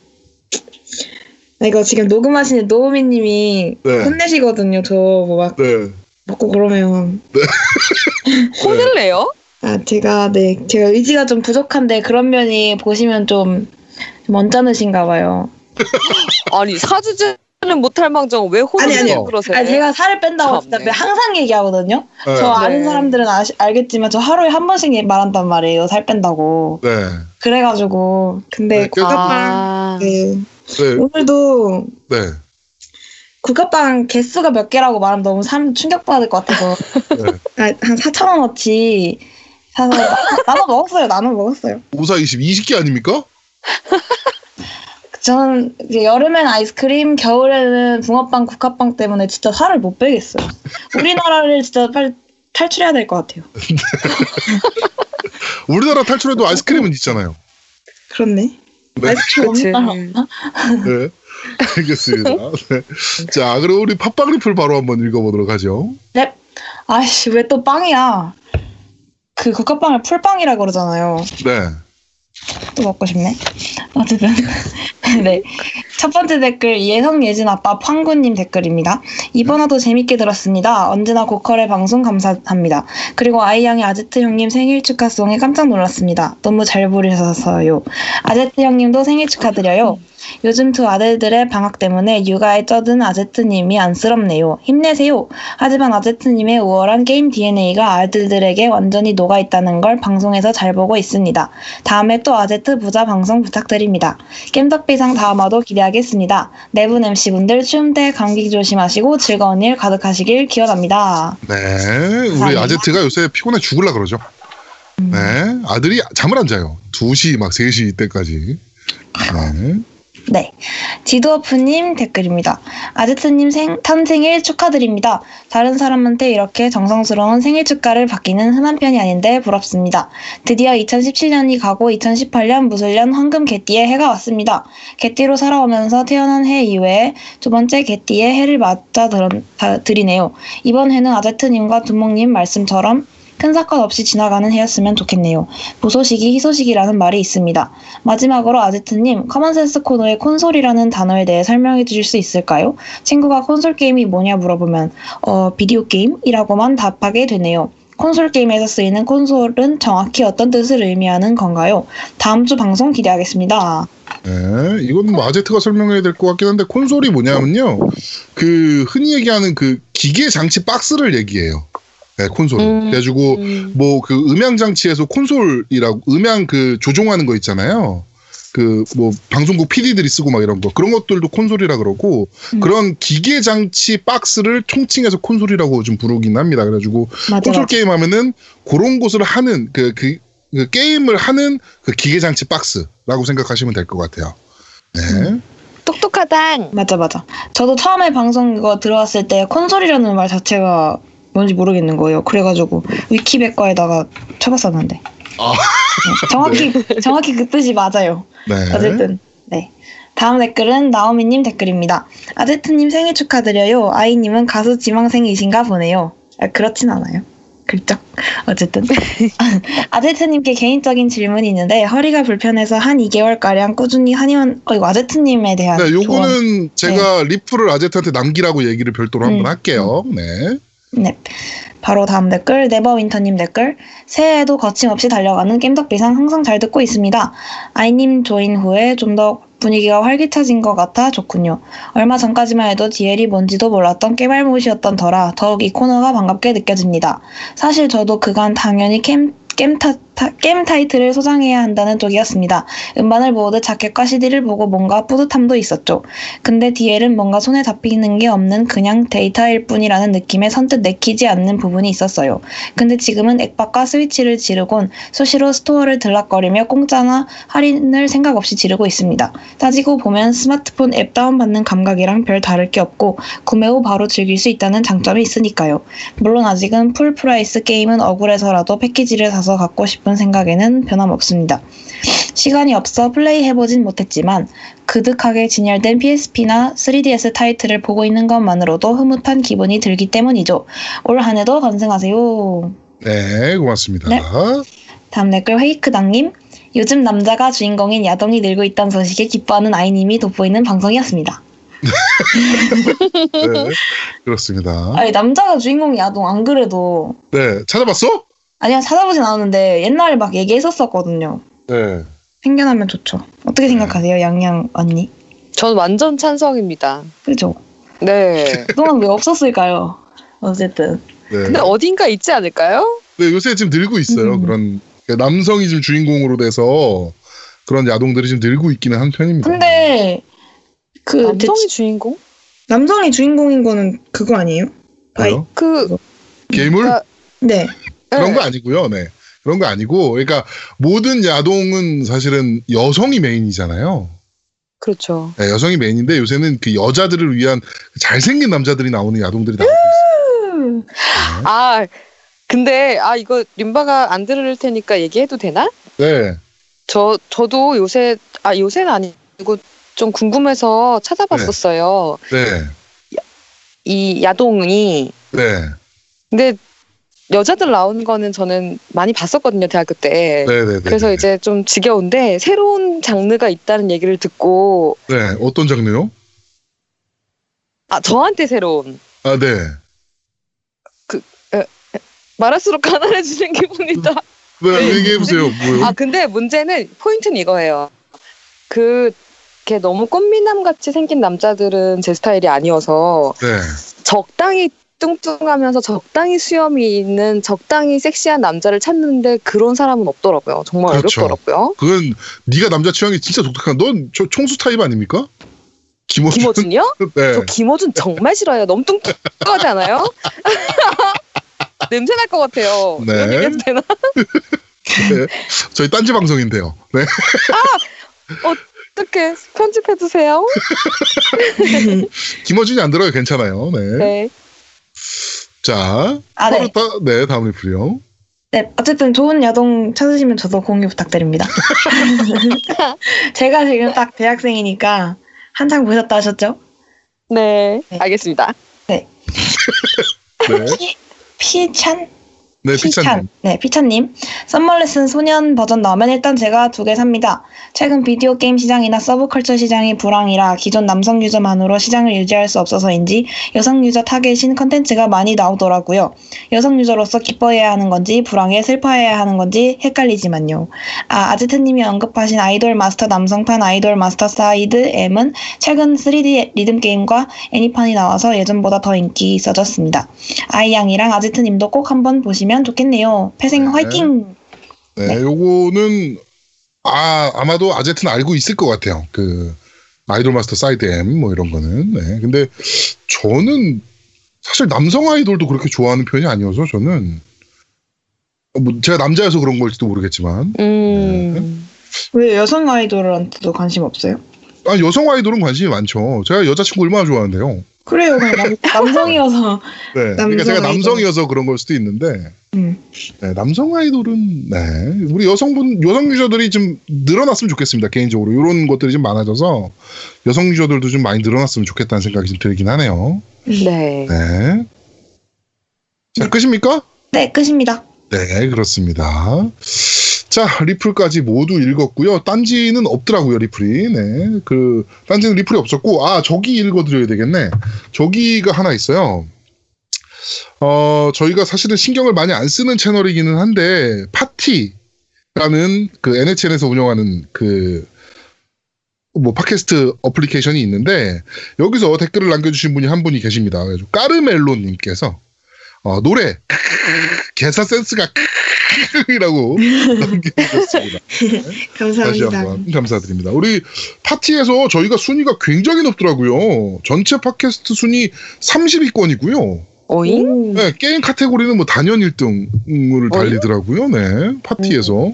아, 이거 지금 녹음하시는 노우미님이 네. 혼내시거든요. 저 뭐막 네. 먹고 그러면 혼을 내요? 아 제가 네 제가 의지가 좀 부족한데 그런 면이 보시면 좀, 좀 언짢으신가 봐요. 아니, 사주제 는 못할 망정 왜 혼을. 내고 그러세요? 아니 제가 살을 뺀다고. 진짜 항상 얘기하거든요. 네. 저 아는 네. 사람들은 아시, 알겠지만 저 하루에 한 번씩 말한단 말이에요. 살 뺀다고. 네. 그래가지고 근데 네, 그래서- 아, 네, 네. 오늘도 네. 국화빵 개수가 몇 개라고 말하면 너무 사람 충격받을 것 같아서 네. 아, 한 4천 원어치 사서 나- 나눠 먹었어요. 나눠 먹었어요. 54, 20, 20개 아닙니까? 저는 이제 여름엔 아이스크림, 겨울에는 붕어빵, 국화빵 때문에 진짜 살을 못 빼겠어요. 우리나라를 진짜 빨리 탈출해야 될 것 같아요. 우리나라 탈출해도 아이스크림은 있잖아요. 그렇네. 네. 아이스크림. 없는 나라 없나? 네. 알겠습니다. 네. 자, 그럼 우리 팟빵 리플 바로 한번 읽어보도록 하죠. 아이씨, 왜 또 빵이야? 그 국화빵을 풀빵이라 그러잖아요. 네. 또 먹고 싶네. 어쨌든. 네. 첫 번째 댓글, 예성 예진 아빠 황구님 댓글입니다. 이번 화도 재밌게 들었습니다. 언제나 고퀄의 방송 감사합니다. 그리고 아이양의 아제트 형님 생일 축하송에 깜짝 놀랐습니다. 너무 잘 부르셔서요. 아제트 형님도 생일 축하드려요. 요즘 두 아들들의 방학 때문에 육아에 쩌든 아제트님이 안쓰럽네요. 힘내세요. 하지만 아제트님의 우월한 게임 DNA가 아들들에게 완전히 녹아 있다는 걸 방송에서 잘 보고 있습니다. 다음에 또 아제트 부자 방송 부탁드립니다. 겜덕비상 다음화도 기대하겠습니다. 네분 MC분들 추운때 감기 조심하시고 즐거운 일 가득하시길 기원합니다. 네. 우리 감사합니다. 아제트가 요새 피곤해 죽을라 그러죠. 음. 네. 아들이 잠을 안 자요. 2시 막 3시 때까지. 네. 네. 지도어프님 댓글입니다. 아제트님 생, 탄생일 축하드립니다. 다른 사람한테 이렇게 정성스러운 생일 축하를 받기는 흔한 편이 아닌데 부럽습니다. 드디어 2017년이 가고 2018년 무술년 황금 개띠의 해가 왔습니다. 개띠로 살아오면서 태어난 해 이외에 두 번째 개띠의 해를 맞아 드리네요. 이번 해는 아제트님과 두목님 말씀처럼 큰 사건 없이 지나가는 해였으면 좋겠네요. 무소식이 희소식이라는 말이 있습니다. 마지막으로 아제트님, common sense 코너의 콘솔이라는 단어에 대해 설명해 주실 수 있을까요? 친구가 콘솔 게임이 뭐냐 물어보면, 어, 비디오 게임이라고만 답하게 되네요. 콘솔 게임에서 쓰이는 콘솔은 정확히 어떤 뜻을 의미하는 건가요? 다음 주 방송 기대하겠습니다. 네. 이건 뭐 아제트가 설명해야 될 것 같긴 한데 콘솔이 뭐냐면요. 그 흔히 얘기하는 그 기계 장치 박스를 얘기해요. 네, 콘솔. 음. 그래가지고 음. 뭐그 음향 장치에서 콘솔이라고 음향 그 조종하는 거 있잖아요. 그 뭐 방송국 PD들이 쓰고 막 이런 거 그런 것들도 콘솔이라 그러고 음. 그런 기계 장치 박스를 총칭해서 콘솔이라고 좀 부르긴 합니다. 그래가지고 맞아, 콘솔 맞아. 게임 하면은 그런 곳을 하는 그, 그, 그 게임을 하는 그 기계 장치 박스라고 생각하시면 될 것 같아요. 네. 음. 똑똑하당. 맞아, 맞아. 저도 처음에 방송 이거 들어왔을 때 콘솔이라는 말 자체가 뭔지 모르겠는 거예요. 그래가지고 위키백과에다가 쳐봤었는데. 아. 네, 정확히, 정확히 그 뜻이 맞아요. 네. 어쨌든 네. 다음 댓글은 나오미님 댓글입니다. 아제트님 생일 축하드려요. 아이님은 가수 지망생이신가 보네요. 아, 그렇진 않아요. 글쩍. 어쨌든. 아제트님께 개인적인 질문이 있는데 허리가 불편해서 한 2개월가량 꾸준히 한의원, 어, 이거 아제트님에 대한 네, 조언. 요거는 제가 리플을 아제트한테 남기라고 얘기를 별도로 음. 한번 할게요. 네. 네. 바로 다음 댓글 네버윈터님 댓글 새해에도 거침없이 달려가는 겜덕비상 항상 잘 듣고 있습니다. 아이님 조인 후에 좀 더 분위기가 활기차진 것 같아 좋군요. 얼마 전까지만 해도 DL이 뭔지도 몰랐던 겜알못이었던 터라 더욱 이 코너가 반갑게 느껴집니다. 사실 저도 그간 당연히 캠, 게임, 타, 타- 게임 타이틀을 소장해야 한다는 쪽이었습니다. 음반을 모으듯 자켓과 CD를 보고 뭔가 뿌듯함도 있었죠. 근데 DL은 뭔가 손에 잡히는 게 없는 그냥 데이터일 뿐이라는 느낌에 선뜻 내키지 않는 부분이 있었어요. 근데 지금은 액박과 스위치를 지르곤 수시로 스토어를 들락거리며 공짜나 할인을 생각 없이 지르고 있습니다. 따지고 보면 스마트폰 앱 다운받는 감각이랑 별 다를 게 없고 구매 후 바로 즐길 수 있다는 장점이 있으니까요. 물론 아직은 full price 게임은 억울해서라도 패키지를 사서 갖고 싶은 생각에는 변함없습니다. 시간이 없어 플레이 해보진 못했지만 그득하게 진열된 PSP나 3DS 타이틀을 보고 있는 것만으로도 흐뭇한 기분이 들기 때문이죠. 올 한 해도 건승하세요. 네, 고맙습니다. 네. 다음 댓글 헤이크당님. 요즘 남자가 주인공인 야동이 늘고 있다는 소식에 기뻐하는 아이님이 돋보이는 방송이었습니다. 네, 그렇습니다. 아니 남자가 주인공이 야동 안 그래도 네, 찾아봤어? 아니야 찾아보진 않았는데 옛날에 막 얘기했었었거든요. 네. 생겨나면 좋죠. 어떻게 생각하세요, 양양 언니? 전 완전 찬성입니다. 그죠? 네. 그동안 왜 없었을까요? 어쨌든 네. 근데 어딘가 있지 않을까요? 네, 요새 지금 늘고 있어요. 음. 그런 남성이 좀 주인공으로 돼서 그런 야동들이 좀 늘고 있기는 한 편입니다. 근데 그 남성이 대체- 주인공? 남성이 주인공인 거는 그거 아니에요? 아이? 그 괴물? 그러니까- 네. 그런 네. 거 아니고요. 네. 그런 거 아니고, 그러니까 모든 야동은 사실은 여성이 메인이잖아요. 그렇죠. 네, 여성이 메인인데 요새는 그 여자들을 위한 잘생긴 남자들이 나오는 야동들이 나오고 있어요. 아 근데 아 이거 림바가 안 들을 테니까 얘기해도 되나? 네. 저 저도 요새 아 요새는 아니고 좀 궁금해서 찾아봤었어요. 네. 이 야동이. 네. 근데 여자들 나오는 거는 저는 많이 봤었거든요, 대학교 때. 네네네. 그래서 이제 좀 지겨운데 새로운 장르가 있다는 얘기를 듣고 네. 어떤 장르요? 아 저한테 새로운 아, 네. 말할수록 가난해지는 기분이다. 네, 네. 얘기해 보세요. 뭐요? 아 근데 문제는 포인트는 이거예요. 그 이렇게 너무 꽃미남 같이 생긴 남자들은 제 스타일이 아니어서 네. 적당히 뚱뚱하면서 적당히 수염이 있는 적당히 섹시한 남자를 찾는데 그런 사람은 없더라고요. 정말 그렇죠. 어렵더라고요. 그건 네가 남자 취향이 진짜 독특한. 넌 저 총수 타입 아닙니까? 김호준. 김어준이요? 네. 저 김어준 정말 싫어요. 너무 뚱뚱하지 않아요? 냄새 날 것 같아요. 네. 이런 얘기해도 되나? 네. 저희 딴지 방송인데요. 네. 어떻게 편집해 주세요. 김호준이 안 들어요. 괜찮아요. 네. 네. 자. 아, 네. 다, 네. 다음 리플이요. 네, 어쨌든 좋은 야동 찾으시면 저도 공유 부탁드립니다. 제가 지금 딱 대학생이니까 한창 보셨다 하셨죠? 네. 네. 알겠습니다. 네. 피, 피찬? 네. 피찬님. 네, 피찬님. 썸머레슨 소년 버전 나오면 일단 제가 두 개 삽니다. 최근 비디오 게임 시장이나 서브컬처 시장이 불황이라 기존 남성 유저만으로 시장을 유지할 수 없어서인지 여성 유저 타겟인 컨텐츠가 많이 나오더라고요. 여성 유저로서 기뻐해야 하는 건지 불황에 슬퍼해야 하는 건지 헷갈리지만요. 아, 아지트님이 언급하신 아이돌 마스터 남성판 아이돌 마스터 사이드 M은 최근 3D 리듬 게임과 애니판이 나와서 예전보다 더 인기 있어졌습니다. 아이양이랑 아지트님도 꼭 한번 보시면 좋겠네요. 패생 네. 화이팅! 네. 네. 요거는 아 아마도 아제트는 알고 있을 것 같아요. 그 아이돌 마스터 사이드 M 뭐 이런 거는. 네. 근데 저는 사실 남성 아이돌도 그렇게 좋아하는 편이 아니어서 저는 뭐 제가 남자여서 그런 걸지도 모르겠지만 음. 왜 여성 아이돌한테도 관심 없어요? 아 여성 아이돌은 관심이 많죠. 제가 여자친구 얼마나 좋아하는데요. 그래요, 남, 남성이어서. 네. 그러니까 남성 제가 아이돌. 남성이어서 그런 걸 수도 있는데 음. 네, 남성 아이돌은 네 우리 여성분 여성 유저들이 좀 늘어났으면 좋겠습니다 개인적으로 이런 것들이 좀 많아져서 여성 유저들도 좀 많이 늘어났으면 좋겠다는 생각이 좀 들긴 하네요. 네. 네. 자 네. 끝입니까? 네, 끝입니다. 네 그렇습니다. 자 리플까지 모두 읽었고요. 딴지는 없더라고요 리플이. 네. 그 딴지는 리플이 없었고 아 저기 읽어드려야 되겠네. 저기가 하나 있어요. 어 저희가 사실은 신경을 많이 안 쓰는 채널이기는 한데 파티라는 그 NHN에서 운영하는 그 뭐 팟캐스트 어플리케이션이 있는데 여기서 댓글을 남겨주신 분이 한 분이 계십니다. 까르멜로님께서 어, 노래 개사 센스가 이라고 남겨주셨습니다. 다시 감사합니다. 한번 감사드립니다. 우리 파티에서 저희가 순위가 굉장히 높더라고요. 전체 팟캐스트 순위 30위권이고요. 오잉? 오. 네, 게임 카테고리는 뭐 단연 1등을 달리더라고요. 네, 파티에서.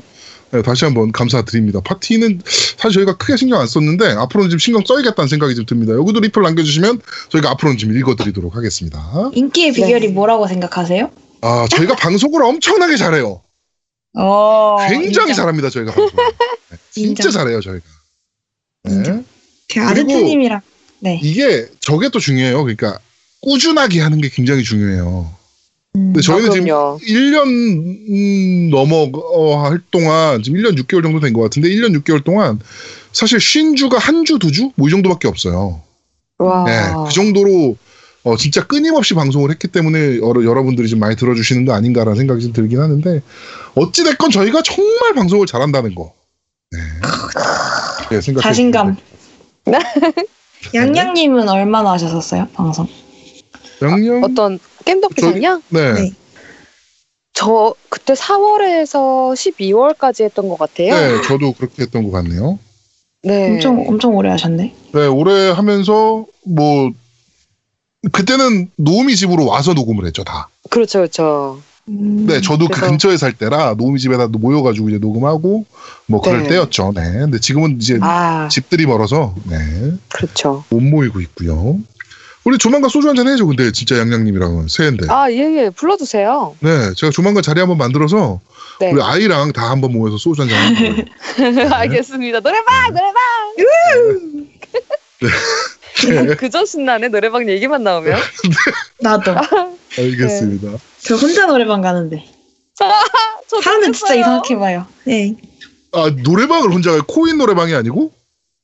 네, 다시 한번 감사드립니다. 파티는 사실 저희가 크게 신경 안 썼는데 앞으로는 좀 신경 써야겠다는 생각이 좀 듭니다. 여기도 리플 남겨주시면 저희가 앞으로는 좀 읽어드리도록 하겠습니다. 인기의 비결이 네. 뭐라고 생각하세요? 아, 저희가 방송을 엄청나게 잘해요. 어, 굉장히 인정. 잘합니다, 저희가 방송. 네, 진짜 인정. 잘해요, 저희가. 네. 그 아르트님이랑 네. 이게 저게 또 중요해요. 그러니까 꾸준하게 하는 게 굉장히 중요해요. 음. 근데 저희는 아, 지금 그럼요. 1년 음, 넘어 어, 할 동안 지금 1년 6개월 정도 된 것 같은데 1년 6개월 동안 사실 쉰 주가 한 주, 두 주? 뭐 이 정도밖에 없어요. 와. 네, 그 정도로 어, 진짜 끊임없이 방송을 했기 때문에 여러, 여러분들이 좀 많이 들어주시는 거 아닌가라는 생각이 좀 들긴 하는데 어찌됐건 저희가 정말 방송을 잘한다는 거. 네. 네, 자신감. 양양님은 얼마나 하셨었어요 방송? 양양 어떤 겜덕비상이요? 네. 네. 저 그때 4월에서 12월까지 했던 것 같아요. 네, 저도 그렇게 했던 것 같네요. 네. 엄청 엄청 오래 하셨네. 네, 오래 하면서 뭐 그때는 노우미 집으로 와서 녹음을 했죠 다. 그렇죠, 그렇죠. 음. 네, 저도 그 그래서- 근처에 살 때라 노우미 집에다 모여가지고 이제 녹음하고 뭐 그럴 네. 때였죠. 네, 근데 지금은 이제 아, 집들이 멀어서 네, 그렇죠. 못 모이고 있고요. 우리 조만간 소주 한잔 해야죠. 근데 진짜 양양님이랑은 새해인데. 아, 예, 예. 불러주세요. 네, 제가 조만간 자리 한번 만들어서 네. 우리 아이랑 다 한번 모여서 소주 한잔 하고. 알겠습니다. 노래방, 노래방! 그저 신나네 노래방 얘기만 나오면. 나도. 알겠습니다. 저 혼자 노래방 가는데. 사람들 진짜. 이상하게 봐요. 네. 아 노래방을 혼자 가요? 코인 노래방이 아니고?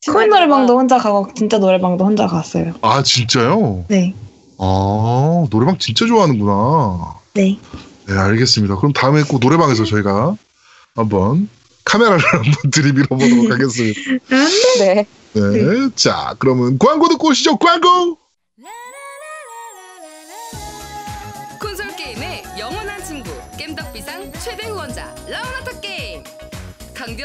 코인 노래방도 혼자 가고 진짜 노래방도 혼자 갔어요. 아 진짜요? 네. 아 노래방 진짜 좋아하는구나. 네. 네 알겠습니다. 그럼 다음에 꼭 노래방에서 저희가 한번 카메라를 한번 들이밀어 보도록 하겠습니다. 네. 네. 자 그러면 광고 듣고 오시죠. 광고. 콘솔 게임의 영원한 친구 겜덕비상 최대 후원자 라운하터 게임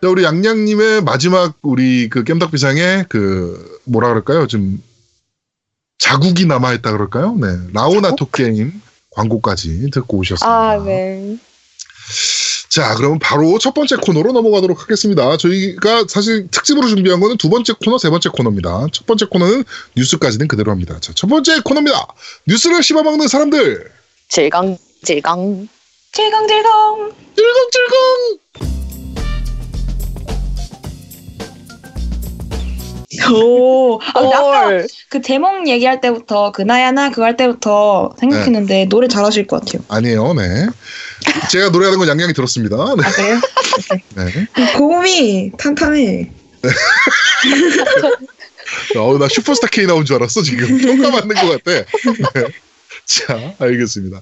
자 우리 양양님의 마지막 우리 그 겜덕비상에 그 뭐라 그럴까요? 좀 자국이 남아있다 그럴까요? 네 라오나토 게임 광고까지 듣고 오셨습니다. 아 네. 자, 그러면 바로 첫 번째 코너로 넘어가도록 하겠습니다. 저희가 사실 특집으로 준비한 거는 두 번째 코너, 세 번째 코너입니다. 첫 번째 코너는 뉴스까지는 그대로 합니다. 자, 첫 번째 코너입니다. 뉴스를 씹어먹는 사람들. 질강 질강. 질겅 질겅. 찔겅찔겅! 오. 아, 근데 아까 헐. 그 제목 얘기할 때부터 그 나야나 그거 할 때부터 생각했는데 노래 잘하실 것 같아요. 아니에요, 네. 제가 노래하는 건 양양이 들었습니다. 네. 아 그래요? 네. 고음이 탄탄해. 어, 나 슈퍼스타 K 나온 줄 알았어, 지금. 평가 받는 것 같아. 네. 자, 알겠습니다.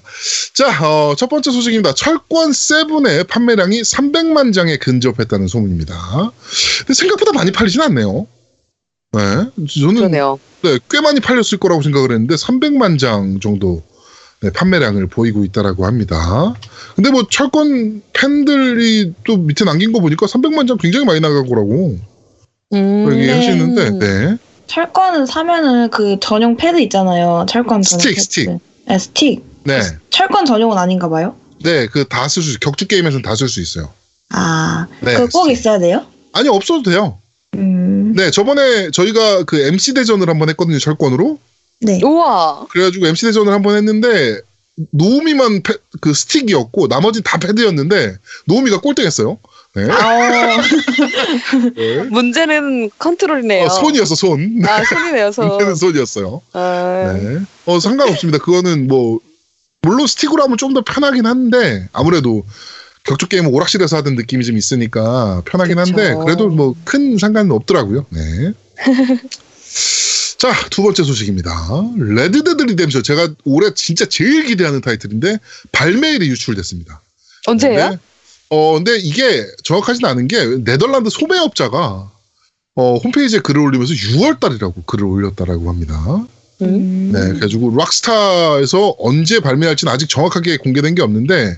자, 어, 첫 번째 소식입니다. 철권 세븐의 판매량이 300만 장에 근접했다는 소문입니다. 근데 생각보다 많이 팔리진 않네요. 네. 저는 그러네요. 네, 꽤 많이 팔렸을 거라고 생각을 했는데 300만 장 정도 네, 판매량을 보이고 있다라고 합니다. 근데 뭐 철권 팬들이 또 밑에 남긴 거 보니까 300만 장 굉장히 많이 나간 거라고 음. 얘기하시는데 네. 철권은 사면은 그 전용 패드 있잖아요. 철권 전용 스틱, 패드. 스틱. 네, 스틱. 네. 철권 전용은 아닌가 봐요. 네, 그 다 쓸 수. 격투 게임에서는 다 쓸 수 있어요. 아, 네. 그거 꼭 있어야 돼요? 아니 없어도 돼요. 음, 네, 저번에 저희가 그 MC 대전을 한번 했거든요, 철권으로. 네. 우와. 그래가지고 MC 대전을 한번 했는데 노우미만 패- 그 스틱이었고 나머지 다 패드였는데 노우미가 꼴등했어요. 네. 아, 네. 문제는 컨트롤이네요. 어, 손이었어, 손. 아 손이네요 손. 문제는 손이었어요. 아, 네. 어, 상관없습니다. 그거는 뭐, 물론 스틱으로 하면 좀 더 편하긴 한데, 아무래도 격투 게임은 오락실에서 하던 느낌이 좀 있으니까 편하긴 한데, 그쵸. 그래도 뭐 큰 상관은 없더라고요. 네. 자, 두 번째 소식입니다. 레드데드 리뎀션. 제가 올해 진짜 제일 기대하는 타이틀인데, 발매일이 유출됐습니다. 언제예요? 근데, 어, 근데 이게 정확하진 않은 게, 네덜란드 소매업자가, 어, 홈페이지에 글을 올리면서 6월 달이라고 글을 올렸다라고 합니다. 음. 네, 그래가지고 락스타에서 언제 발매할지는 아직 정확하게 공개된 게 없는데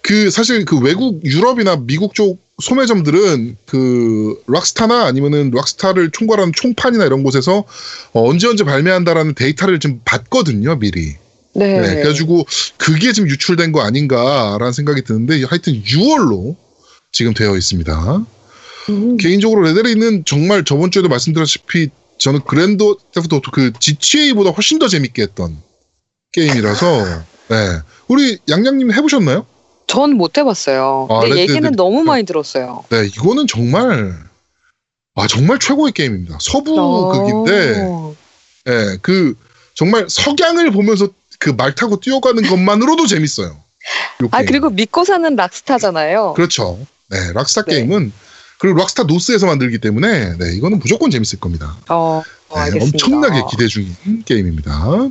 그 사실 그 외국 유럽이나 미국 쪽 소매점들은 그 락스타나 아니면은 락스타를 총괄하는 총판이나 이런 곳에서 어, 언제 언제 발매한다라는 데이터를 좀 받거든요 미리. 네. 네, 그래가지고 그게 지금 유출된 거 아닌가라는 생각이 드는데 하여튼 6월로 지금 되어 있습니다. 음. 개인적으로 레데리는 정말 저번 주에도 말씀드렸다시피 저는 그랜드 테프트 오토 그 GTA보다 훨씬 더 재밌게 했던 게임이라서 네. 우리 양양님 해보셨나요? 전 못 해봤어요. 아, 근데 얘기는 데드. 너무 많이 들었어요. 네, 이거는 정말 아 정말 최고의 게임입니다. 서부 어. 극인데 네, 그 정말 석양을 보면서 그 말 타고 뛰어가는 것만으로도 재밌어요. 요 아. 그리고 믿고 사는 락스타잖아요. 그렇죠. 네, 락스타 네. 게임은 그리고 락스타 노스에서 만들기 때문에 네, 이거는 무조건 재밌을 겁니다. 어, 어, 네. 엄청나게 기대 중인 게임입니다.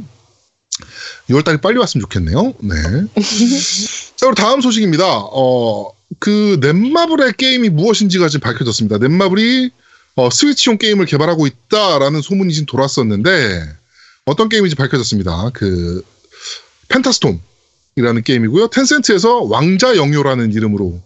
6월달이 빨리 왔으면 좋겠네요. 네. 자, 그리고 다음 소식입니다. 어, 그 넷마블의 게임이 무엇인지가 지금 밝혀졌습니다. 넷마블이 어, 스위치용 게임을 개발하고 있다라는 소문이 지금 돌았었는데 어떤 게임인지 밝혀졌습니다. 그 펜타스톰이라는 게임이고요. 텐센트에서 왕자 영요라는 이름으로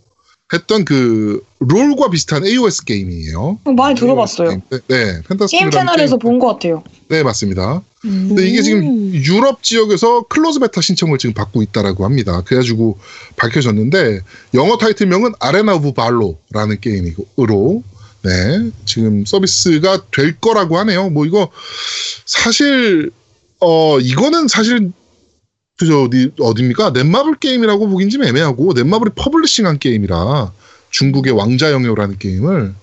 했던 그 롤과 비슷한 AOS 게임이에요. 어, 많이 들어봤어요. 게임. 네, 네, 펜타스톰 게임 채널에서 본 것 같아요. 네, 맞습니다. 음. 근데 이게 지금 유럽 지역에서 closed beta 신청을 지금 받고 있다라고 합니다. 그래가지고 밝혀졌는데 영어 타이틀명은 아레나 오브 발로라는 게임으로 네 지금 서비스가 될 거라고 하네요. 뭐 이거 사실 어 이거는 사실 그저 어디 어디입니까? 넷마블 게임이라고 보긴 좀 애매하고 넷마블이 publishing한 게임이라 중국의 왕자 영요라는 게임을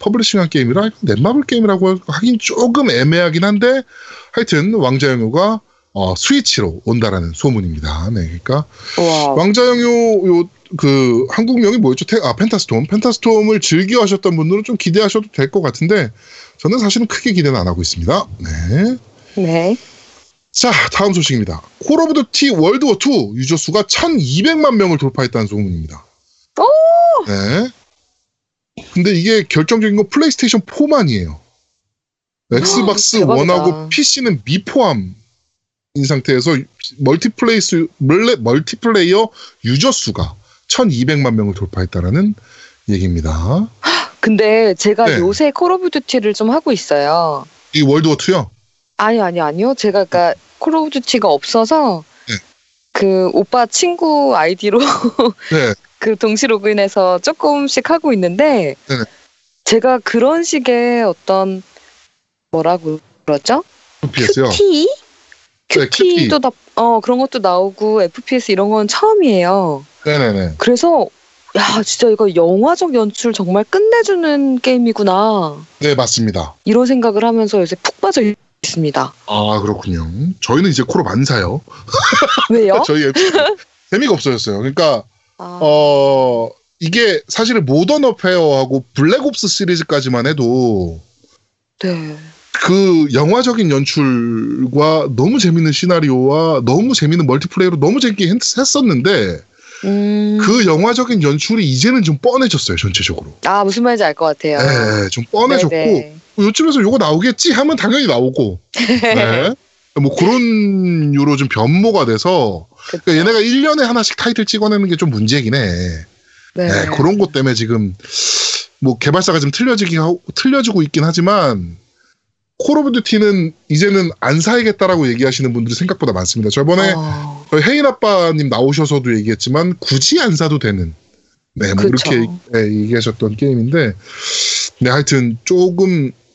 publishing한 게임이라 넷마블 게임이라고 하긴 조금 애매하긴 한데 하여튼 왕자 영요가 어, 스위치로 온다라는 소문입니다. 네, 그러니까 와, 왕자 영요 요 그 한국명이 뭐였죠? 테- 아 펜타스톰. 펜타스톰을 즐겨 하셨던 분들은 좀 기대하셔도 될 것 같은데 저는 사실은 크게 기대는 안 하고 있습니다. 네. 네. 자, 다음 소식입니다. 콜 오브 듀티 월드 워 2 유저 수가 1,200만 명을 돌파했다는 소문입니다. 네. 근데 이게 결정적인 건 플레이스테이션 4만이에요. 엑스박스 대박이다. 원하고 PC는 미포함인 상태에서 multiplay스 멀레- 멀티플레이어 유저 수가 1,200만 명을 돌파했다라는 얘기입니다. 근데 제가 네. 요새 콜 오브 듀티를 좀 하고 있어요. 이 월드 워 2요? 아니 아니 아니요. 제가 그러니까 콜 오브 듀티가 없어서 네. 그 오빠 친구 아이디로 네. 그 동시 로그인해서 조금씩 하고 있는데 네네. 제가 그런 식의 어떤 뭐라고 그러죠? FPS요. 네, QT. QT도 다, 어 그런 것도 나오고 FPS 이런 건 처음이에요. 네네네. 그래서 야 진짜 이거 영화적 연출 정말 끝내주는 게임이구나 네, 맞습니다. 이런 생각을 하면서 요새 푹 빠져 있습니다. 아, 그렇군요. 저희는 이제 콜업 안 사요. 왜요? 저희 재미가 없어졌어요. 그러니까 아, 어 이게 사실은 모던 어페어하고 블랙옵스 시리즈까지만 해도 네. 그 영화적인 연출과 너무 재밌는 시나리오와 너무 재밌는 멀티플레이로 너무 재밌게 했- 했었는데 음, 그 영화적인 연출이 이제는 좀 뻔해졌어요 전체적으로. 아 무슨 말인지 알 것 같아요. 네, 좀 뻔해졌고 네네. 요쯤에서 요거 나오겠지 하면 당연히 나오고. 네. 뭐 그런 유로 좀 변모가 돼서. 그러니까 얘네가 1년에 하나씩 타이틀 찍어내는 게 좀 문제긴 해. 네. 네, 그런 것 때문에 지금 뭐 개발사가 좀 틀려지긴 하고 틀려지고 있긴 하지만 콜 오브 듀티는 이제는 안 사야겠다라고 얘기하시는 분들이 생각보다 많습니다. 저번에 어, 저희 혜인 아빠님 나오셔서도 얘기했지만 굳이 안 사도 되는 네, 뭐 그쵸. 이렇게 네, 얘기하셨던 게임인데 네, 하여튼 조금 아,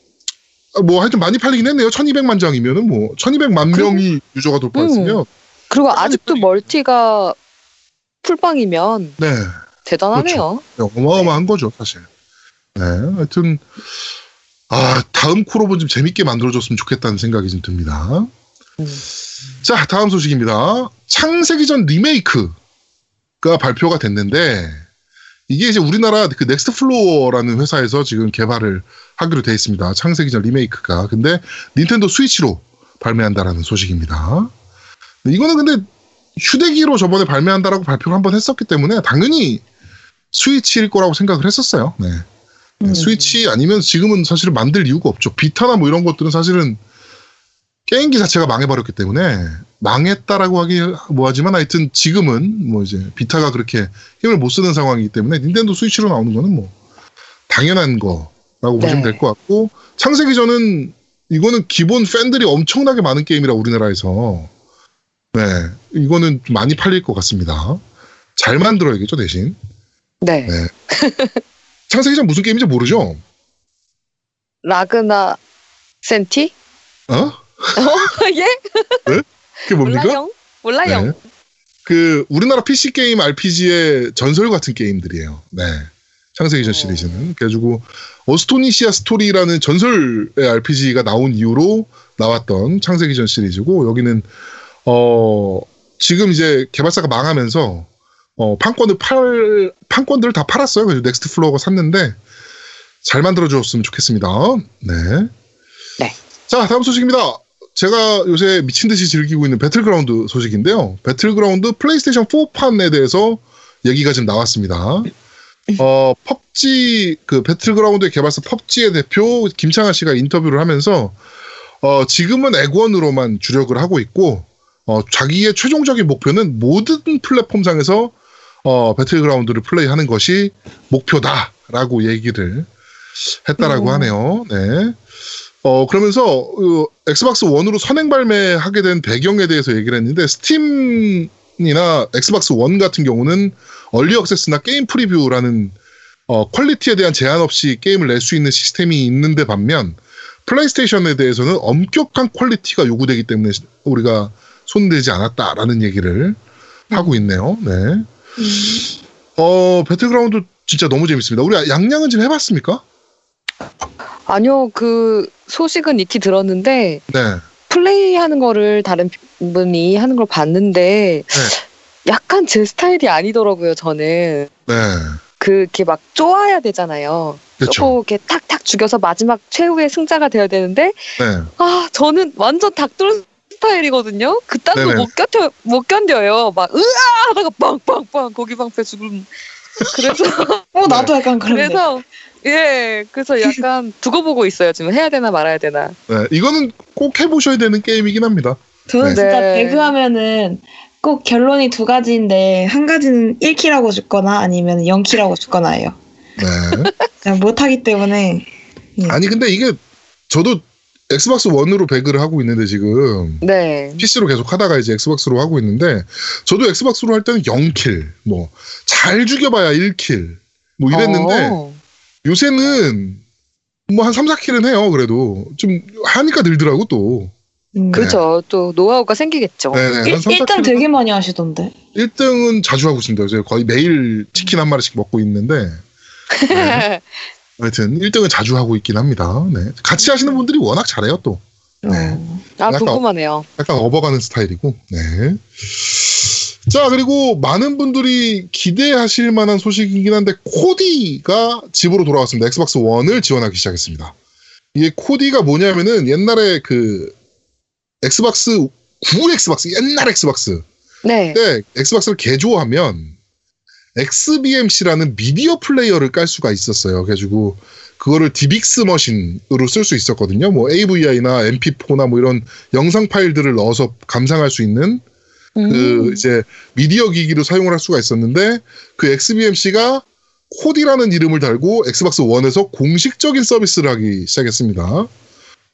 뭐 하여튼 많이 팔리긴 했네요. 1200만 장이면은 뭐 1200만 그럼- 명이 유저가 돌파했으면 그리고 빨리 아직도. 멀티가 풀방이면 네. 대단하네요. 네, 어마어마한 거죠, 사실. 네, 하여튼 아 다음 콜옵은 좀 재밌게 만들어줬으면 좋겠다는 생각이 좀 듭니다. 음. 자, 다음 소식입니다. 창세기전 리메이크가 발표가 됐는데 이게 이제 우리나라 그 넥스트 플로어라는 회사에서 지금 개발을 하기로 돼 있습니다. 창세기전 리메이크가 근데 닌텐도 스위치로 발매한다라는 소식입니다. 이거는 근데 휴대기로 저번에 발매한다라고 발표를 한 번 했었기 때문에 당연히 스위치일 거라고 생각을 했었어요. 네. 네, 음. 스위치 아니면 지금은 사실은 만들 이유가 없죠. 비타나 뭐 이런 것들은 사실은 게임기 자체가 망해버렸기 때문에 망했다라고 하기 뭐하지만 하여튼 지금은 뭐 이제 비타가 그렇게 힘을 못 쓰는 상황이기 때문에 닌텐도 스위치로 나오는 거는 뭐 당연한 거 라고 보시면 네. 될것 같고 창세기 전은 이거는 기본 팬들이 엄청나게 많은 게임이라 우리나라에서 네 이거는 좀 많이 팔릴 것 같습니다. 잘 만들어야겠죠 대신 네. 네. 창세기 전 무슨 게임인지 모르죠? 라그나 센티? 어? 어? 예? 그게 뭡니까? 몰라요? 몰라요. 네. 그 우리나라 PC 게임 RPG의 전설 같은 게임들이에요. 네. 창세기전 어. 시리즈는 그래가지고 어스토니시아 스토리라는 전설의 RPG가 나온 이후로 나왔던 창세기전 시리즈고 여기는 어 지금 이제 개발사가 망하면서 어 판권을 팔 판권들을 다 팔았어요. 그래서 넥스트 플로어가 샀는데 잘 만들어줬으면 좋겠습니다. 네. 네. 자, 다음 소식입니다. 제가 요새 미친 듯이 즐기고 있는 배틀그라운드 소식인데요. 배틀그라운드 플레이스테이션 4판에 대해서 얘기가 지금 나왔습니다. 어, 펍지, 그 배틀그라운드의 개발사 펍지의 대표 김창한 씨가 인터뷰를 하면서 어, 지금은 엑원으로만 주력을 하고 있고, 어, 자기의 최종적인 목표는 모든 플랫폼상에서 어, 배틀그라운드를 플레이하는 것이 목표다라고 얘기를 했다라고 음. 하네요. 네. 어, 그러면서 어, 엑스박스 원으로 선행 발매하게 된 배경에 대해서 얘기를 했는데 스팀 이나 엑스박스 원 같은 경우는 early access나 game preview라는 어, 퀄리티에 대한 제한 없이 게임을 낼 수 있는 시스템이 있는데 반면 플레이스테이션에 대해서는 엄격한 퀄리티가 요구되기 때문에 우리가 손대지 않았다라는 얘기를 하고 있네요. 네. 어, 배틀그라운드 진짜 너무 재밌습니다. 우리 양양은 지금 해봤습니까? 아니요, 그 소식은 익히 들었는데 네. 플레이하는 거를 다른 분이 하는 걸 봤는데 약간 제 스타일이 아니더라고요. 저는 네. 그게 막 쪼아야 되잖아요. 그렇죠. 이렇게 탁탁 죽여서 마지막 최후의 승자가 되어야 되는데 네. 아 저는 완전 닭도른 스타일이거든요. 그딴 네네. 거못 견뎌 못 견뎌요. 막 으아 하다가 빵빵빵 고기 방패 죽음. 그래서 어 나도 약간 그런데. 그래서 예 그래서 약간 두고 보고 있어요. 지금 해야 되나 말아야 되나. 네. 이거는 꼭 해보셔야 되는 게임이긴 합니다. 저는 네. 진짜 네. 배그하면은 꼭 결론이 두 가지인데 한 가지는 1킬하고 죽거나 아니면 0킬하고 죽거나 해요. 네. 그냥 못하기 때문에 아니 근데 이게 저도 엑스박스 원으로 배그를 하고 있는데 지금 네. PC로 계속 하다가 이제 엑스박스로 하고 있는데 저도 엑스박스로 할 때는 0킬 뭐 잘 죽여봐야 1킬 뭐 이랬는데 어. 요새는 뭐 한 3, 4킬은 해요 그래도 좀 하니까 늘더라고 또 음. 그렇죠. 또 노하우가 생기겠죠. 네네 일, 한 3, 1등 4킬은 되게 많이 하시던데. 1등은 자주 하고 있습니다 거의 매일 치킨 한 마리씩 먹고 있는데 네. 하여튼 1등은 자주 하고 있긴 합니다 네. 같이 하시는 분들이 워낙 잘해요 또 네. 어. 아 약간 궁금하네요. 약간 업어가는 스타일이고. 네. 자, 그리고 많은 분들이 기대하실 만한 소식이긴 한데, Kodi가 집으로 돌아왔습니다. Xbox 1을 지원하기 시작했습니다. 이게 Kodi가 뭐냐면은 옛날에 그, Xbox, 구 Xbox, 옛날 Xbox. 네. 때 Xbox를 개조하면, XBMC라는 미디어 플레이어를 깔 수가 있었어요. 그래가지고, 그거를 DivX 머신으로 쓸 수 있었거든요. 뭐 AVI나 MP4나 뭐 이런 영상 파일들을 넣어서 감상할 수 있는 그 음. 이제 미디어 기기로 사용을 할 수가 있었는데 그 XBMC가 Kodi라는 이름을 달고 Xbox 1에서 공식적인 서비스를 하기 시작했습니다.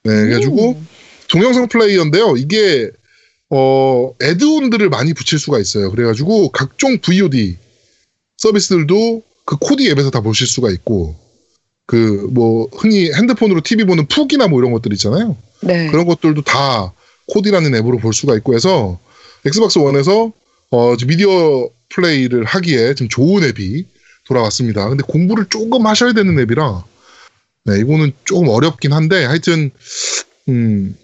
네, 그래가지고 음. 동영상 플레이어인데요. 이게 어 add-on들을 많이 붙일 수가 있어요. 그래가지고 각종 VOD 서비스들도 그 Kodi 앱에서 다 보실 수가 있고 그 뭐 흔히 핸드폰으로 TV 보는 푹이나 뭐 이런 것들 있잖아요. 네. 그런 것들도 다 Kodi라는 앱으로 볼 수가 있고 해서 Xbox One에서 어, 미디어 플레이를 하기에 좀 좋은 앱이 돌아왔습니다. 근데 공부를 조금 하셔야 되는 앱이라 네, 이거는 조금 어렵긴 한데 하여튼 음,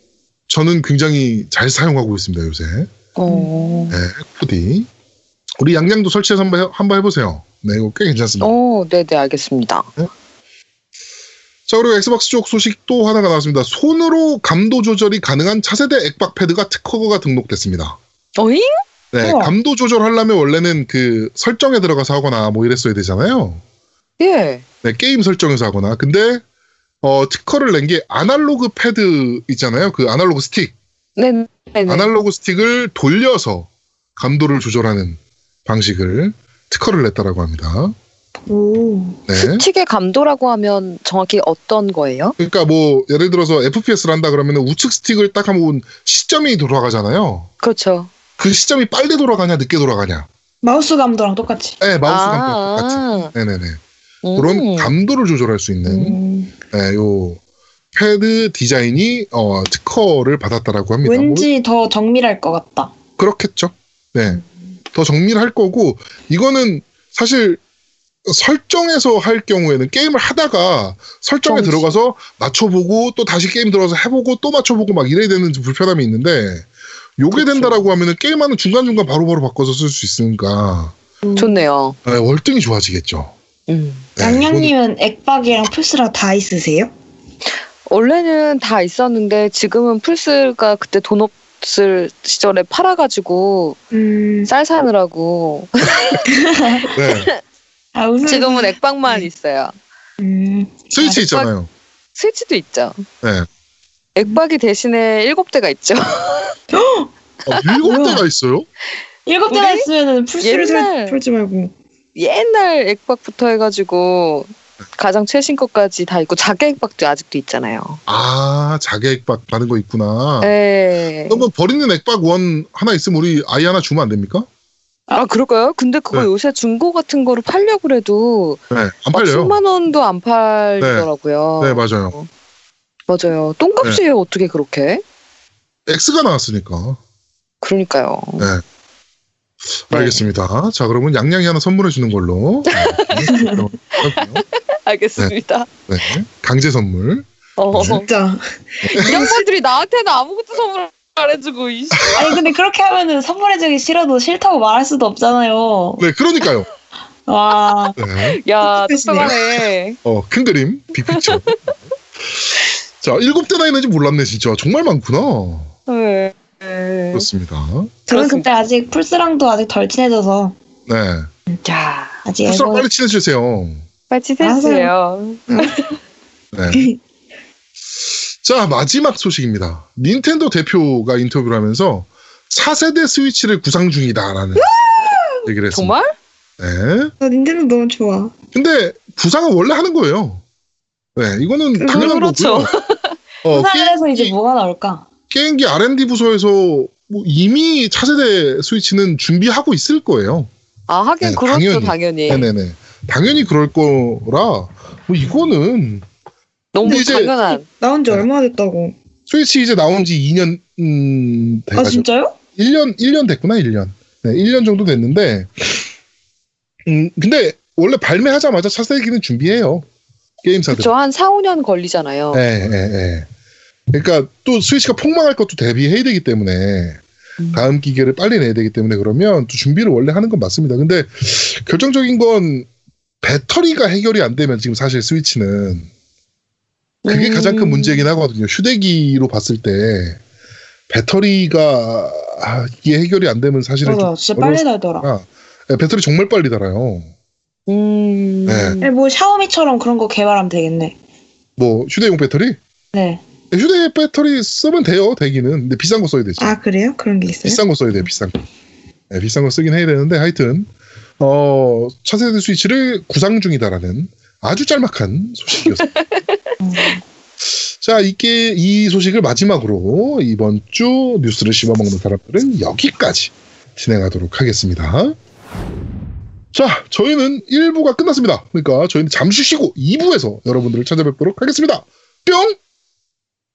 저는 굉장히 잘 사용하고 있습니다 요새. 어. 네, Kodi. 우리 양양도 설치해서 한번, 해, 한번 해보세요. 네, 이거 꽤 괜찮습니다. 어, 네, 네, 알겠습니다. 자, 그리고 Xbox 쪽 소식 또 하나가 나왔습니다. 손으로 감도 조절이 가능한 차세대 액박 패드가 특허가 등록됐습니다. 어잉? 네, 우와. 감도 조절하려면 원래는 그 설정에 들어가서 하거나 뭐 이랬어야 되잖아요. 예. 네, 게임 설정에서 하거나. 근데 어, 특허를 낸 게 아날로그 패드 있잖아요. 그 아날로그 스틱. 네, 네, 네. 아날로그 스틱을 돌려서 감도를 조절하는 방식을 특허를 냈다라고 합니다. 오. 네. 스틱의 감도라고 하면 정확히 어떤 거예요? 그러니까 뭐 예를 들어서 FPS를 한다 그러면 우측 스틱을 딱 하면 시점이 돌아가잖아요. 그렇죠. 그 시점이 빨리 돌아가냐 늦게 돌아가냐. 마우스 감도랑 똑같이. 네, 마우스 아, 감도 똑같이. 아. 네네네. 음. 그런 감도를 조절할 수 있는 음. 네, 요 패드 디자인이 어, 특허를 받았다라고 합니다. 뭐, 왠지 더 정밀할 것 같다. 그렇겠죠. 네. 더 정밀할 거고 이거는 사실 설정에서 할 경우에는 게임을 하다가 설정에 정치. 들어가서 맞춰보고 또 다시 게임 들어가서 해보고 또 맞춰보고 막 이래야 되는 좀 불편함이 있는데 요게 그쵸. 된다라고 하면은 게임하는 중간중간 바로바로 바꿔서 쓸 수 있으니까 좋네요. 네, 월등히 좋아지겠죠. 음. 네, 양양님은 액박이랑 플스랑 다 있으세요? 원래는 다 있었는데 지금은 플스가 그때 돈 없 을 시절에 팔아가지고 음. 쌀 사느라고 네. 아, 무슨. 지금은 액박만 네. 있어요. 음. 스위치 아, 있잖아요. 스위치도 있죠. 네. 액박이 대신에 일곱 대가 있죠. 어, 일곱? 대가 있어요? 일곱 우리 있으면은 플스를 살, 옛날- 풀지 말고. 옛날 액박부터 해가지고 가장 최신 것까지 다 있고 자개 액박도 아직도 있잖아요. 아, 자개 액박 받은 거 있구나. 네. 그러면 버리는 액박 원 하나 있으면 우리 아이 하나 주면 안 됩니까? 아 그럴까요? 근데 그거 네. 요새 중고 같은 거로 팔려고 해도 네, 안막 팔려요. 10만 원도 안 팔더라고요. 네, 맞아요. 맞아요. 똥값이에요. 어떻게 그렇게? X가 나왔으니까. 그러니까요. 네. 네. 알겠습니다. 자, 그러면 양양이 하나 선물해 주는 걸로. 네. 알겠습니다. 네. 강제 선물. 어, 진짜. 이 양반들이 나한테는 아무것도 선물 안 해주고 이씨. 아니, 근데 그렇게 하면은 선물해주기 싫어도 싫다고 말할 수도 없잖아요. 네, 그러니까요. 와. 네. 야. 똑똑하네. 어, 큰 그림, 빅픽처. 자, 일곱 대나 있는지 몰랐네, 진짜. 정말 많구나. 네. 네. 그렇습니다. 저는. 그때 아직 플스랑도 아직 덜 친해져서. 네. 자, 아직 풀스랑 앨범- 빨리 친해지세요. 빨리 해주세요. 네. 자, 마지막 소식입니다. 닌텐도 대표가 인터뷰를 하면서 4세대 스위치를 구상 중이다라는 얘기를 했습니다. 정말? 네. 나 닌텐도 너무 좋아. 근데 구상은 원래 하는 거예요. 네, 이거는 당연한 그렇죠. 거고요. 어, 부산을 해서 이제 게임기, 뭐가 나올까? 게임기 R&D 부서에서 뭐 이미 차세대 스위치는 준비하고 있을 거예요. 아 하긴 네, 그렇죠 당연히. 당연히. 네네네. 당연히 그럴 거라 뭐 이거는 너무 이제- 당연한. 나온 지 네. 얼마나 됐다고. 스위치 이제 나온 지 2년 음, 아, 돼가지고 진짜요? 1년 1년 됐구나 1년. 네, 1년 정도 됐는데 음 근데 원래 발매하자마자 차세대기는 준비해요. 게임사들. 그렇죠 한 4, 5년 걸리잖아요. 예, 예, 예. 그러니까 또 스위치가 폭망할 것도 대비해야 되기 때문에 음. 다음 기계를 빨리 내야 되기 때문에 그러면 또 준비를 원래 하는 건 맞습니다. 근데 결정적인 건 배터리가 해결이 안 되면 지금 사실 스위치는 그게 음. 가장 큰 문제이긴 하거든요. 휴대기로 봤을 때 배터리가 아, 이게 해결이 안 되면 사실은 맞아, 좀 진짜 빨리 달더라. 아, 예, 배터리 정말 빨리 달아요. 음. 네. 뭐 샤오미처럼 그런 거 개발하면 되겠네. 뭐 휴대용 배터리? 네. 휴대 배터리 쓰면 돼요. 대기는. 근데 비싼 거 써야 되지. 아 그래요? 그런 게 있어요? 비싼 거 써야 돼요, 비싼 거. 네, 비싼 거 쓰긴 해야 되는데, 하여튼, 어, 차세대 스위치를 구상 중이다라는 아주 짤막한 소식이었습니다. 음. 자, 이게, 이 소식을 마지막으로 이번 주 뉴스를 씹어먹는 사람들은 여기까지 진행하도록 하겠습니다. 자, 저희는 1부가 끝났습니다. 그러니까 저희는 잠시 쉬고 2부에서 여러분들을 찾아뵙도록 하겠습니다. 뿅!